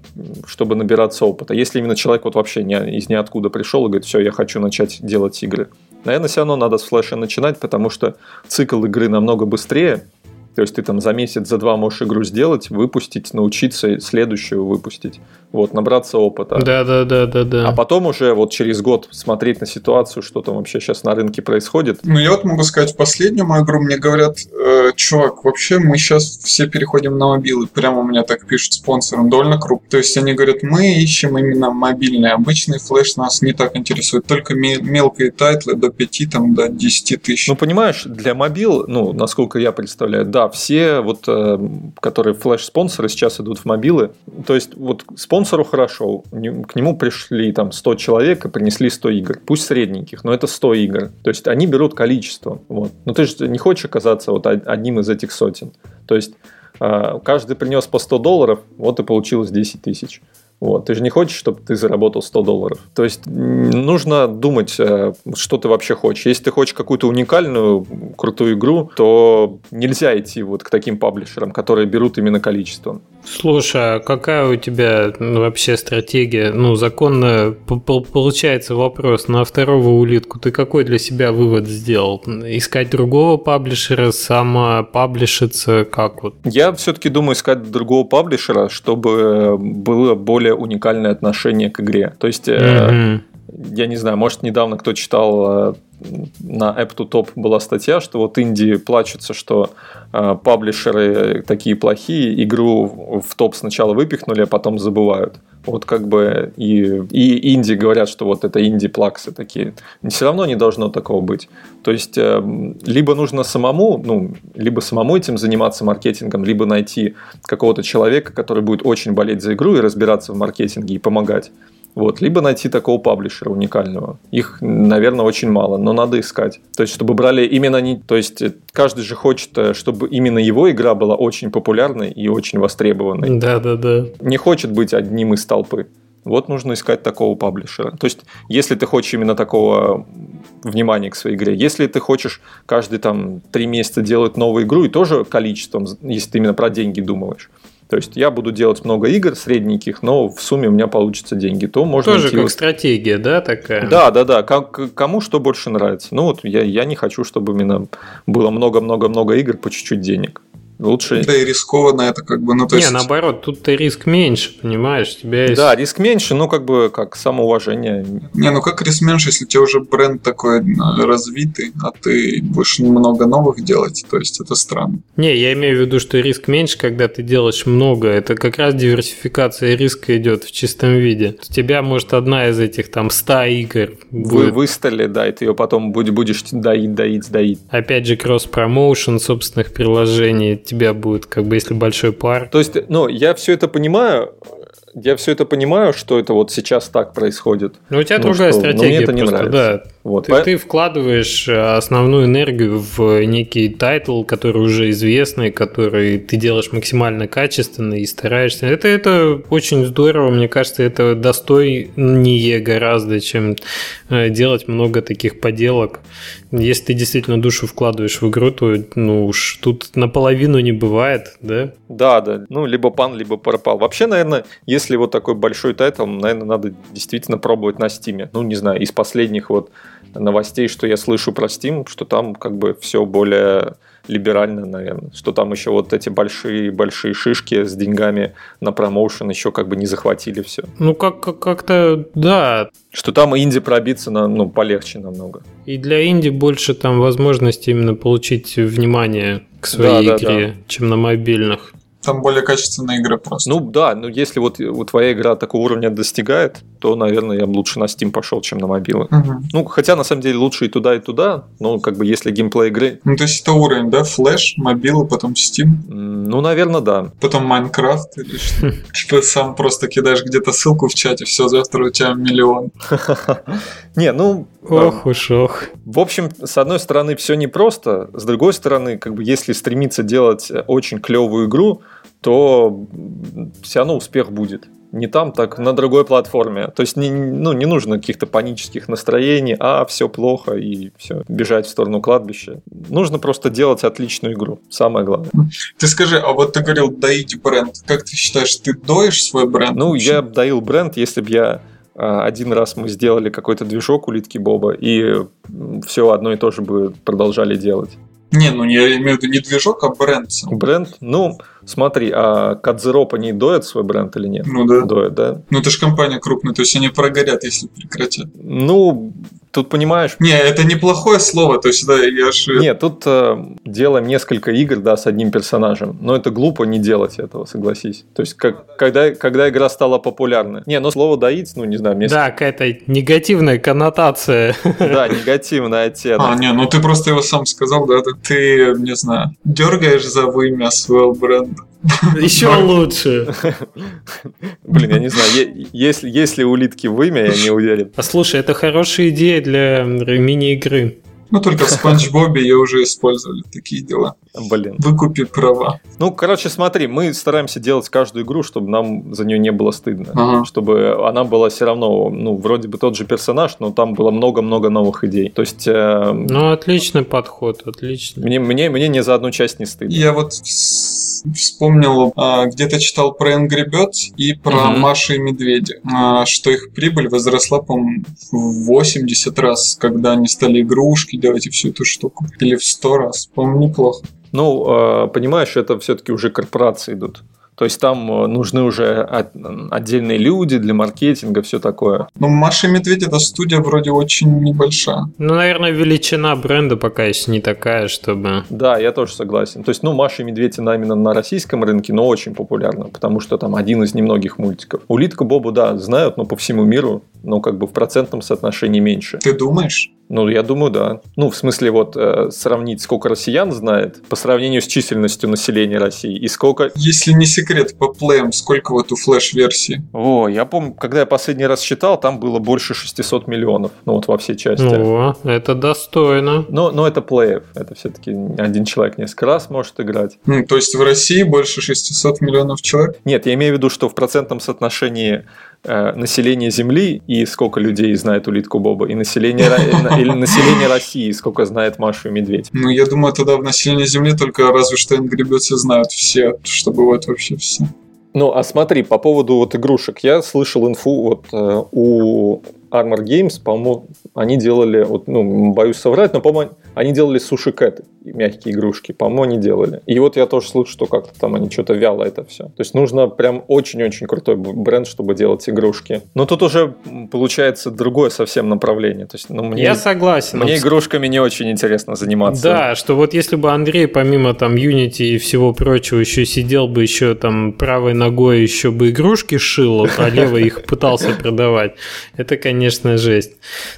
чтобы набираться опыта. Если именно человек вот вообще не, из ниоткуда пришел и говорит, все, я хочу начать делать игры, Наверное, все равно надо с флеша начинать, потому что цикл игры намного быстрее. То есть ты там за месяц, за два можешь игру сделать, выпустить, научиться следующую выпустить. Вот, набраться опыта. Да, да, да, да, да. А потом уже вот через год смотреть на ситуацию, что там вообще сейчас на рынке происходит. Ну, я вот могу сказать, последнюю мою игру мне говорят, э, чувак, вообще мы сейчас все переходим на мобилы. Прямо у меня так пишут спонсоры, довольно круто. То есть они говорят, мы ищем именно мобильные. Обычный флеш нас не так интересует. Только мелкие тайтлы до 5, там, до 10 тысяч. Ну, понимаешь, для мобил, ну, насколько я представляю, да, все вот, э, которые флеш-спонсоры сейчас идут в мобилы. То есть вот спонсору хорошо, к нему пришли там 100 человек и принесли 100 игр. Пусть средненьких, но это 100 игр. То есть они берут количество. Вот. Но ты же не хочешь оказаться вот одним из этих сотен. То есть э, каждый принес по 100 долларов, вот и получилось 10 тысяч. Вот. Ты же не хочешь, чтобы ты заработал 100 долларов. То есть нужно думать, э, что ты вообще хочешь. Если ты хочешь какую-то уникальную, крутую игру, то нельзя идти вот к таким паблишерам, которые берут именно количеством. Слушай, а какая у тебя ну, вообще стратегия? Ну, законно получается вопрос на второго улитку. Ты какой для себя вывод сделал? Искать другого паблишера, сама паблишиться, как вот? Я все-таки думаю искать другого паблишера, чтобы было более уникальное отношение к игре. То есть, mm-hmm. я не знаю, может, недавно кто читал э, на App to Top была статья, что вот Индии плачутся, что э, паблишеры такие плохие, игру в топ сначала выпихнули, а потом забывают. Вот как бы и, и Индии говорят, что вот это инди-плаксы такие. Все равно не должно такого быть. То есть, э, либо нужно самому, ну, либо самому этим заниматься маркетингом, либо найти какого-то человека, который будет очень болеть за игру и разбираться в маркетинге и помогать. Вот, либо найти такого паблишера уникального. Их, наверное, очень мало, но надо искать. То есть, чтобы брали именно они... То есть, каждый же хочет, э, чтобы именно его игра была очень популярной и очень востребованной. Да-да-да. Не хочет быть одним из толпы. Вот нужно искать такого паблишера. То есть, если ты хочешь именно такого внимания к своей игре, если ты хочешь каждый там три месяца делать новую игру и тоже количеством, если ты именно про деньги думаешь, то есть я буду делать много игр средненьких, но в сумме у меня получатся деньги. То можно Тоже как вот... стратегия, да, такая? Да, да, да. Как, кому что больше нравится. Ну вот я, я не хочу, чтобы именно было много-много-много игр по чуть-чуть денег. Лучше... Да и рискованно это как бы, ну то не, есть... наоборот, тут ты риск меньше, понимаешь, тебя есть... Да, риск меньше, ну как бы как самоуважение. Не, ну как риск меньше, если у тебя уже бренд такой э, развитый, а ты будешь немного новых делать, то есть это странно. Не, я имею в виду, что риск меньше, когда ты делаешь много, это как раз диверсификация риска идет в чистом виде. У тебя может одна из этих там 100 игр Вы будет... выстали, да, и ты ее потом будешь доить, доить, доить. Опять же, кросс-промоушен собственных приложений, тебя будет, как бы, если большой пар. То есть, ну, я все это понимаю, я все это понимаю, что это вот сейчас так происходит. Но у тебя ну, другая что, стратегия. Но мне это не просто, нравится. Да. Вот. Ты, По... ты вкладываешь э, основную энергию в некий тайтл, который уже известный, который ты делаешь максимально качественно и стараешься. Это, это очень здорово, мне кажется, это достойнее гораздо, чем э, делать много таких поделок. Если ты действительно душу вкладываешь в игру, то ну уж тут наполовину не бывает, да? Да, да. Ну, либо пан, либо пропал. Вообще, наверное, если вот такой большой тайтл, наверное, надо действительно пробовать на стиме. Ну, не знаю, из последних вот новостей, что я слышу про Steam, что там как бы все более либерально, наверное. Что там еще вот эти большие-большие шишки с деньгами на промоушен еще как бы не захватили все. Ну, как- как- как-то, да. Что там инди пробиться на, ну, полегче намного. И для инди больше там возможности именно получить внимание к своей да, игре, да, да. чем на мобильных. Там более качественные игры просто. Ну да, но если вот у твоя игра такого уровня достигает, то, наверное, я бы лучше на Steam пошел, чем на мобилы. Угу. Ну, хотя, на самом деле, лучше и туда, и туда, но как бы если геймплей игры... Ну, то есть это уровень, да? Флэш, мобилы, потом Steam? Ну, наверное, да. Потом Майнкрафт или что? Типа сам просто кидаешь где-то ссылку в чате, все, завтра у тебя миллион. [laughs] Не, ну... Ох уж ох. В общем, с одной стороны, все непросто, с другой стороны, как бы если стремиться делать очень клевую игру, то все равно успех будет. Не там, так на другой платформе. То есть не, ну, не нужно каких-то панических настроений, а все плохо и все, бежать в сторону кладбища. Нужно просто делать отличную игру. Самое главное. Ты скажи, а вот ты говорил доить бренд. Как ты считаешь, ты доишь свой бренд? Ну, вообще? я доил бренд, если бы я а, один раз мы сделали какой-то движок улитки Боба, и все одно и то же бы продолжали делать. Не, ну я имею в виду не движок, а бренд. Бренд, ну, смотри, а Кадзероп они доят свой бренд или нет? Ну да. Доят, да? Ну это же компания крупная, то есть они прогорят, если прекратят. Ну, тут понимаешь, Не, это неплохое слово, то есть да, я же... Нет, тут э, делаем несколько игр, да, с одним персонажем. Но это глупо не делать этого, согласись. То есть, как, когда, когда игра стала популярной. Не, ну слово доить, ну не знаю, мне Да, какая-то негативная коннотация. [laughs] да, негативный оттенок. А, не, ну ты просто его сам сказал, да, да. Ты, не знаю, дергаешь за вымя своего бренда. Еще лучше. [laughs] Блин, я не знаю, если, если улитки вымя, я не уверен. А слушай, это хорошая идея для мини-игры. Ну только в Спанч Бобе ее уже использовали такие дела. Блин. Выкупи права. Ну, короче, смотри, мы стараемся делать каждую игру, чтобы нам за нее не было стыдно. Ага. Чтобы она была все равно, ну, вроде бы тот же персонаж, но там было много-много новых идей. То есть, э, Ну, отличный подход, отлично. мне, мне, мне ни за одну часть не стыдно. Я вот вс- вспомнил, а, где-то читал про Angry Birds и про Мгм. Машу и Медведя, а, что их прибыль возросла, по-моему, в 80 раз, когда они стали игрушки делать и всю эту штуку. Или в 100 раз. По-моему, неплохо. Ну, э, понимаешь, это все-таки уже корпорации идут. То есть там э, нужны уже от- отдельные люди для маркетинга, все такое. Но Маша и Медведь эта студия вроде очень небольшая. Ну, наверное, величина бренда пока еще не такая, чтобы... Да, я тоже согласен. То есть, ну, Маша и Медведь, она именно на российском рынке, но очень популярна, потому что там один из немногих мультиков. Улитку Бобу, да, знают, но по всему миру, но как бы в процентном соотношении меньше. Ты думаешь? Ну, я думаю, да. Ну, в смысле, вот э, сравнить, сколько россиян знает по сравнению с численностью населения России и сколько... Если не секрет, по плеям сколько вот у флеш-версии? О, я помню, когда я последний раз считал, там было больше 600 миллионов, ну, вот во всей части. О, это достойно. Но, но это плеев, это все-таки один человек несколько раз может играть. Ну, то есть в России больше 600 миллионов человек? Нет, я имею в виду, что в процентном соотношении э, населения Земли и сколько людей знает улитку Боба, и население, или население [laughs] России, сколько знает Машу и Медведь. Ну, я думаю, тогда в населении Земли только разве что Angry Birds знают все, что бывает вообще все. Ну, а смотри, по поводу вот игрушек. Я слышал инфу вот э, у Armor Games, по-моему, они делали, вот, ну, боюсь соврать, но, по-моему, они делали суши кэты, мягкие игрушки, по-моему, они делали. И вот я тоже слышу, что как-то там они что-то вяло это все. То есть нужно прям очень-очень крутой бренд, чтобы делать игрушки. Но тут уже получается другое совсем направление. То есть, ну, мне, Я согласен. мне игрушками не очень интересно заниматься. Да, что вот если бы Андрей помимо там Unity и всего прочего еще сидел бы еще там правой ногой еще бы игрушки шил, а левой их пытался продавать, это, конечно, жесть.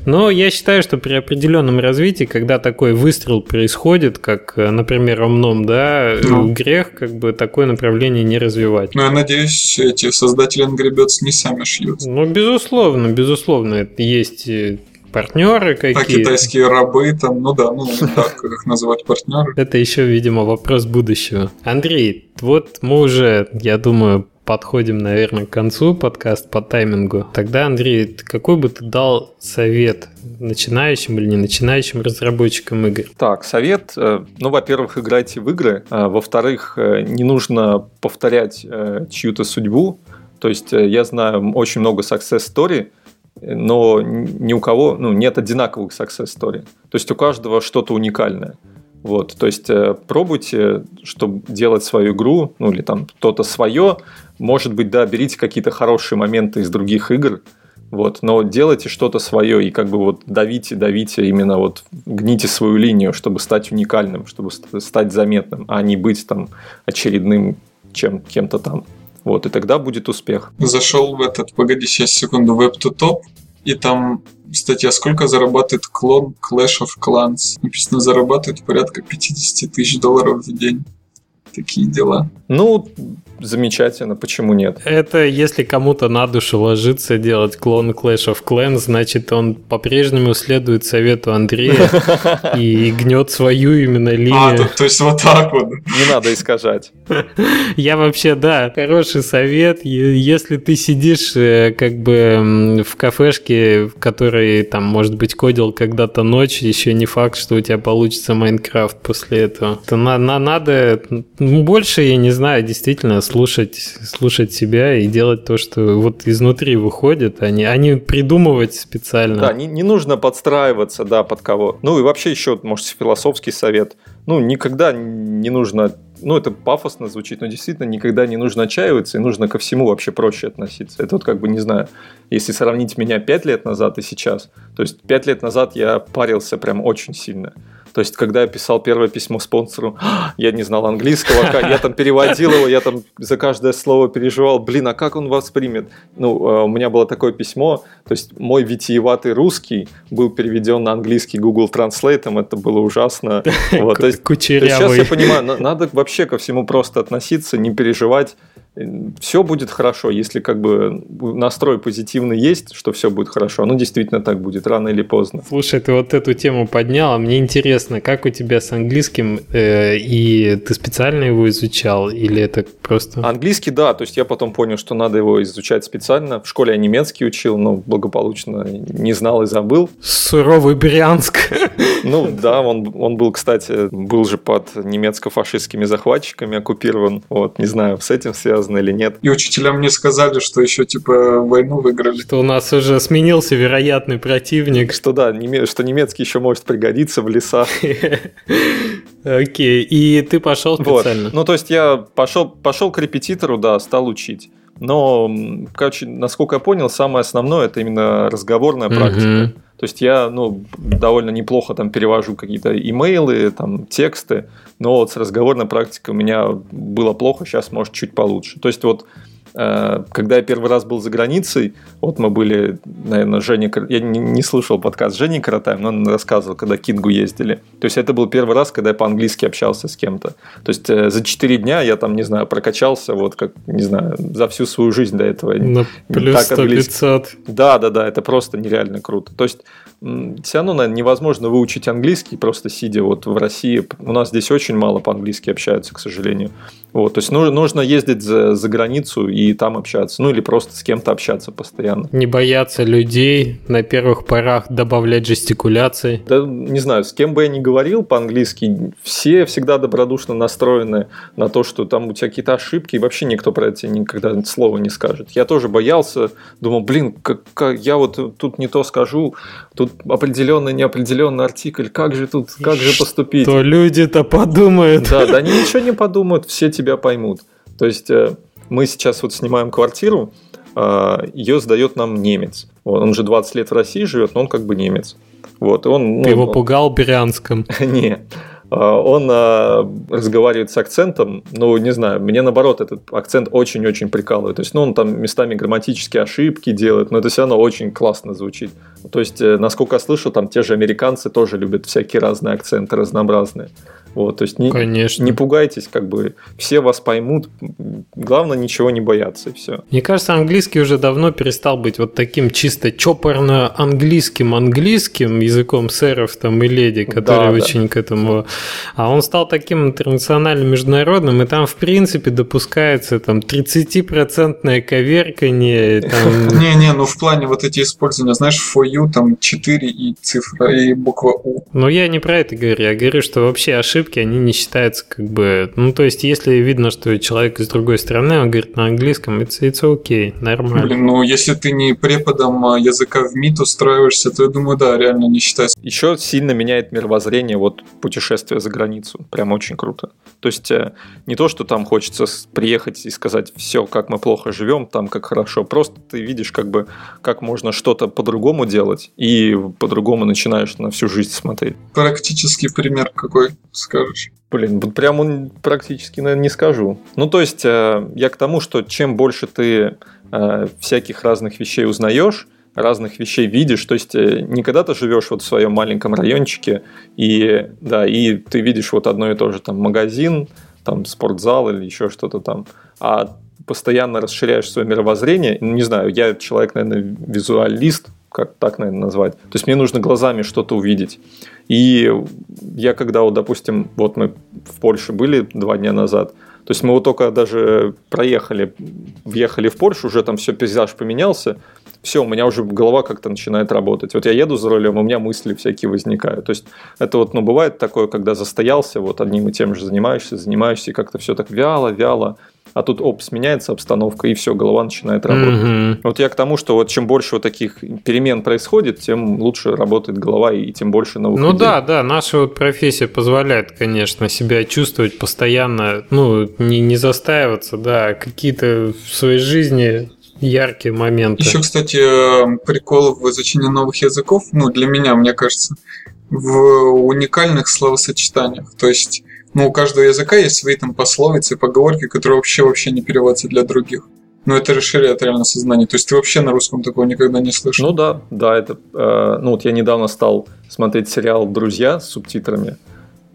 Но я считаю, что при определенном развитии, когда такой выстрел происходит, как, э, например, Омном, да, Ну. грех как бы такое направление не развивать. Но я надеюсь, эти создатели Angry Birds не сами шьют. Ну, безусловно, безусловно, это есть э, партнеры А какие-то. китайские рабы там, ну да, ну так [laughs] как их называть партнеры. Это еще, видимо, вопрос будущего. Андрей, вот мы уже, я думаю, подходим, наверное, к концу подкаст по таймингу. Тогда, Андрей, какой бы ты дал совет начинающим или не начинающим разработчикам игр? Так, совет. э, Ну, во-первых, играйте в игры. а, Во-вторых, э, не нужно повторять э, чью-то судьбу. То есть я знаю очень много success story, но ни у кого ну, нет одинаковых success story. То есть у каждого что-то уникальное. Вот, то есть э, пробуйте, чтобы делать свою игру, ну или там что-то свое. Может быть, да, берите какие-то хорошие моменты из других игр, вот, но делайте что-то свое и как бы вот давите, давите именно вот гните свою линию, чтобы стать уникальным, чтобы ст- стать заметным, а не быть там очередным чем кем-то там. Вот, и тогда будет успех. Зашел в этот, погоди, сейчас секунду, to Top, и там статья, сколько зарабатывает клон Clash of Clans. Написано, зарабатывает порядка 50 тысяч долларов в день. Такие дела. Ну, замечательно, почему нет? Это если кому-то на душу ложится делать клон Clash of Clans, значит, он по-прежнему следует совету Андрея [laughs] и гнет свою именно А, линию. то, то есть вот так вот. Не надо искажать. [laughs] Я вообще, да, хороший совет. Если ты сидишь э, как бы в кафешке, в которой там, может быть, кодил когда-то ночь, еще не факт, что у тебя получится Майнкрафт после этого. То на, на- надо больше, я не знаю, действительно слушать, слушать себя и делать то, что вот изнутри выходит, а не, а не придумывать специально. Да, не, не нужно подстраиваться, да, под кого. Ну и вообще еще, может, философский совет. ну, никогда не нужно ну, это пафосно звучит, но действительно никогда не нужно отчаиваться, и нужно ко всему вообще проще относиться. Это вот как бы, не знаю, если сравнить меня 5 лет назад и сейчас, то есть 5 лет назад я парился прям очень сильно. То есть, когда я писал первое письмо спонсору, я не знал английского, я там переводил его, я там за каждое слово переживал, блин, а как он вас примет? Ну, э, у меня было такое письмо, то есть мой витиеватый русский был переведен на английский Google Translate, это было ужасно. [laughs] Вот, то есть, сейчас я понимаю, надо вообще ко всему просто относиться, не переживать, все будет хорошо, если как бы настрой позитивный есть, что все будет хорошо, ну действительно так будет, рано или поздно. Слушай, ты вот эту тему поднял, а мне интересно, как у тебя с английским, э, и ты специально его изучал, или это просто... Английский, да, то есть я потом понял, что надо его изучать специально. В школе я немецкий учил, но благополучно не знал и забыл. Суровый Брянск. Ну да, он, он был, кстати, был же под немецко-фашистскими захватчиками оккупирован, вот, не знаю, с этим связано связано или нет. И учителя мне сказали, что еще типа войну выиграли. Что у нас уже сменился вероятный противник. Что да, что немецкий еще может пригодиться в лесах. [laughs] Окей, и ты пошел специально? Ну, то есть я пошел, пошел к репетитору, да, стал учить. Но, короче, насколько я понял, самое основное это именно разговорная практика. То есть я ну, довольно неплохо там перевожу какие-то имейлы, там, тексты, но вот с разговорной практикой у меня было плохо, сейчас может чуть получше. То есть вот когда я первый раз был за границей, вот мы были, наверное, Женя, я не, не слушал подкаст Жени Каратаем, но он рассказывал, когда Кингу ездили. То есть это был первый раз, когда я по-английски общался с кем-то. То есть э, за 4 дня я там, не знаю, прокачался вот как, не знаю, за всю свою жизнь до этого. На плюс так 100 500. Да, да, да, это просто нереально круто. То есть все равно, наверное, невозможно выучить английский, просто сидя вот в России. У нас здесь очень мало по-английски общаются, к сожалению. Вот, то есть нужно, нужно ездить за, за границу и там общаться, ну или просто с кем-то общаться постоянно. Не бояться людей, на первых порах добавлять жестикуляции. Да, не знаю, с кем бы я ни говорил по-английски, все всегда добродушно настроены на то, что там у тебя какие-то ошибки, и вообще никто про это никогда слова не скажет. Я тоже боялся, думал, блин, как, как я вот тут не то скажу, тут определенный, неопределенный артикль, как же тут, как же поступить? То люди-то подумают. Да, да, они ничего не подумают, все тебя поймут. То есть э, мы сейчас вот снимаем квартиру, а, ее сдает нам немец. Вот, он уже 20 лет в России живет, но он как бы немец. Вот, он, Ты ну, его пугал Брянском? [laughs] Не. А, он а, разговаривает с акцентом, ну, не знаю, мне наоборот этот акцент очень-очень прикалывает. То есть, ну, он там местами грамматические ошибки делает, но это все равно очень классно звучит. То есть, э, насколько я слышу, там те же американцы тоже любят всякие разные акценты, разнообразные. Вот, то есть не, Конечно. не пугайтесь, как бы все вас поймут. Главное ничего не бояться и все. Мне кажется, английский уже давно перестал быть вот таким чисто чопорно английским английским языком сэров там и леди, которые да, очень да. к этому. А он стал таким интернациональным международным, и там в принципе допускается там 30-процентное коверканье. [laughs] Не-не, ну в плане вот эти использования, знаешь, for you там 4 и цифра, и буква У. Ну я не про это говорю, я говорю, что вообще ошибки ошибки, они не считаются как бы... Ну, то есть, если видно, что человек из другой страны, он говорит на английском, it's, it's okay, нормально. Блин, ну, если ты не преподом а, языка в МИД устраиваешься, то я думаю, да, реально не считается. Еще сильно меняет мировоззрение вот путешествие за границу. Прям очень круто. То есть, э, не то, что там хочется приехать и сказать, все, как мы плохо живем, там как хорошо. Просто ты видишь, как бы, как можно что-то по-другому делать, и по-другому начинаешь на всю жизнь смотреть. Практический пример какой скажешь? Блин, вот прям он практически, наверное, не скажу. Ну, то есть, э, я к тому, что чем больше ты э, всяких разных вещей узнаешь, разных вещей видишь, то есть э, не когда ты живешь вот в своем маленьком райончике и да и ты видишь вот одно и то же там магазин, там спортзал или еще что-то там, а постоянно расширяешь свое мировоззрение. Ну, не знаю, я человек, наверное, визуалист, как так, наверное, назвать. То есть мне нужно глазами что-то увидеть. И я когда, вот, допустим, вот мы в Польше были два дня назад, то есть мы вот только даже проехали, въехали в Польшу, уже там все, пейзаж поменялся, все, у меня уже голова как-то начинает работать. Вот я еду за рулем, у меня мысли всякие возникают. То есть это вот, ну, бывает такое, когда застоялся, вот одним и тем же занимаешься, занимаешься, и как-то все так вяло, вяло. А тут, оп, сменяется обстановка, и все, голова начинает работать. Мгм. Вот я к тому, что вот чем больше вот таких перемен происходит, тем лучше работает голова, и тем больше новых Ну идей. да, да, наша вот профессия позволяет, конечно, себя чувствовать постоянно, ну, не, не застаиваться, да, а какие-то в своей жизни яркие моменты. Еще, кстати, прикол в изучении новых языков, ну, для меня, мне кажется, в уникальных словосочетаниях. То есть, ну, у каждого языка есть свои там пословицы, поговорки, которые вообще вообще не переводятся для других. Но это расширяет реально сознание. То есть ты вообще на русском такого никогда не слышал. Ну да, да, это... э, ну вот я недавно стал смотреть сериал «Друзья» с субтитрами,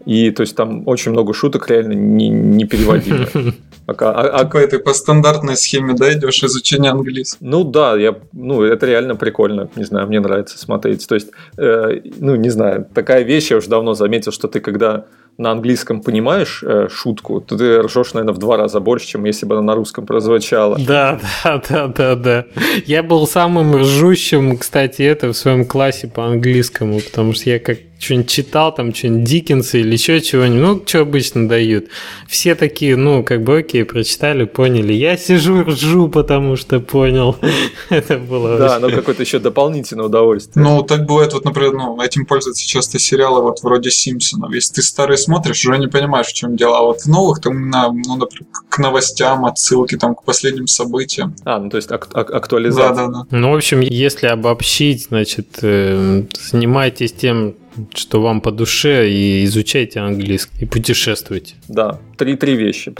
и то есть там очень много шуток реально не, непереводимых. [laughs] Пока- а- а- Какой ты по стандартной схеме, да, идешь изучение английского. Ну да, я, ну это реально прикольно, не знаю, мне нравится смотреть. То есть, э, ну не знаю, такая вещь я уже давно заметил, что ты когда на английском понимаешь э, шутку, то ты ржешь, наверное, в два раза больше, чем если бы она на русском прозвучала. [laughs] Да, да, да, да, да. Я был самым ржущим, кстати, это в своем классе по английскому, потому что я как что-нибудь читал, там что-нибудь Диккенса или еще чего-нибудь, ну, что обычно дают. Все такие, ну, как бы, окей, прочитали, поняли. Я сижу, ржу, потому что понял. [laughs] Это было Да, но какое-то еще дополнительное удовольствие. Ну, так бывает, вот, например, ну, этим пользуются часто сериалы вот вроде Симпсонов. Если ты старый смотришь, уже не понимаешь, в чем дело. А вот в новых там, на, ну, например, к новостям, отсылки там к последним событиям. А, ну то есть ак- ак- Да, актуализация. да, да. Ну, в общем, если обобщить, значит, э, занимайтесь тем, что вам по душе, и изучайте английский, и путешествуйте. Да, три-три вещи.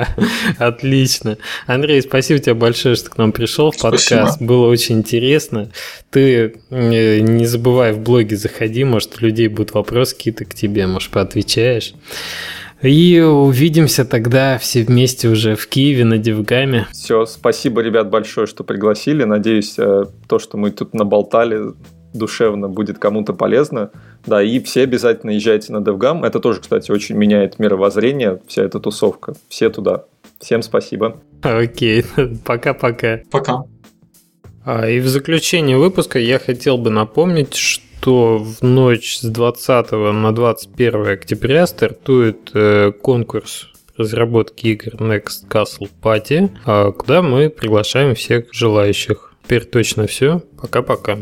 [laughs] Отлично. Андрей, спасибо тебе большое, что к нам пришел в Спасибо. подкаст. Было очень интересно. Ты э, не забывай в блоге заходи, может, у людей будут вопросы какие-то к тебе, может, поотвечаешь. И увидимся тогда все вместе уже в Киеве на Девгаме. Все, спасибо, ребят, большое, что пригласили. Надеюсь, э, то, что мы тут наболтали душевно, будет кому-то полезно. Да, и все обязательно езжайте на DevGam. Это тоже, кстати, очень меняет мировоззрение, вся эта тусовка. Все туда. Всем спасибо. Окей, [laughs] пока-пока. Пока. А, И в заключение выпуска я хотел бы напомнить, что в ночь с 20 на 21 октября стартует э, конкурс разработки игр Next Castle Party, а, куда мы приглашаем всех желающих. Теперь точно все. Пока-пока.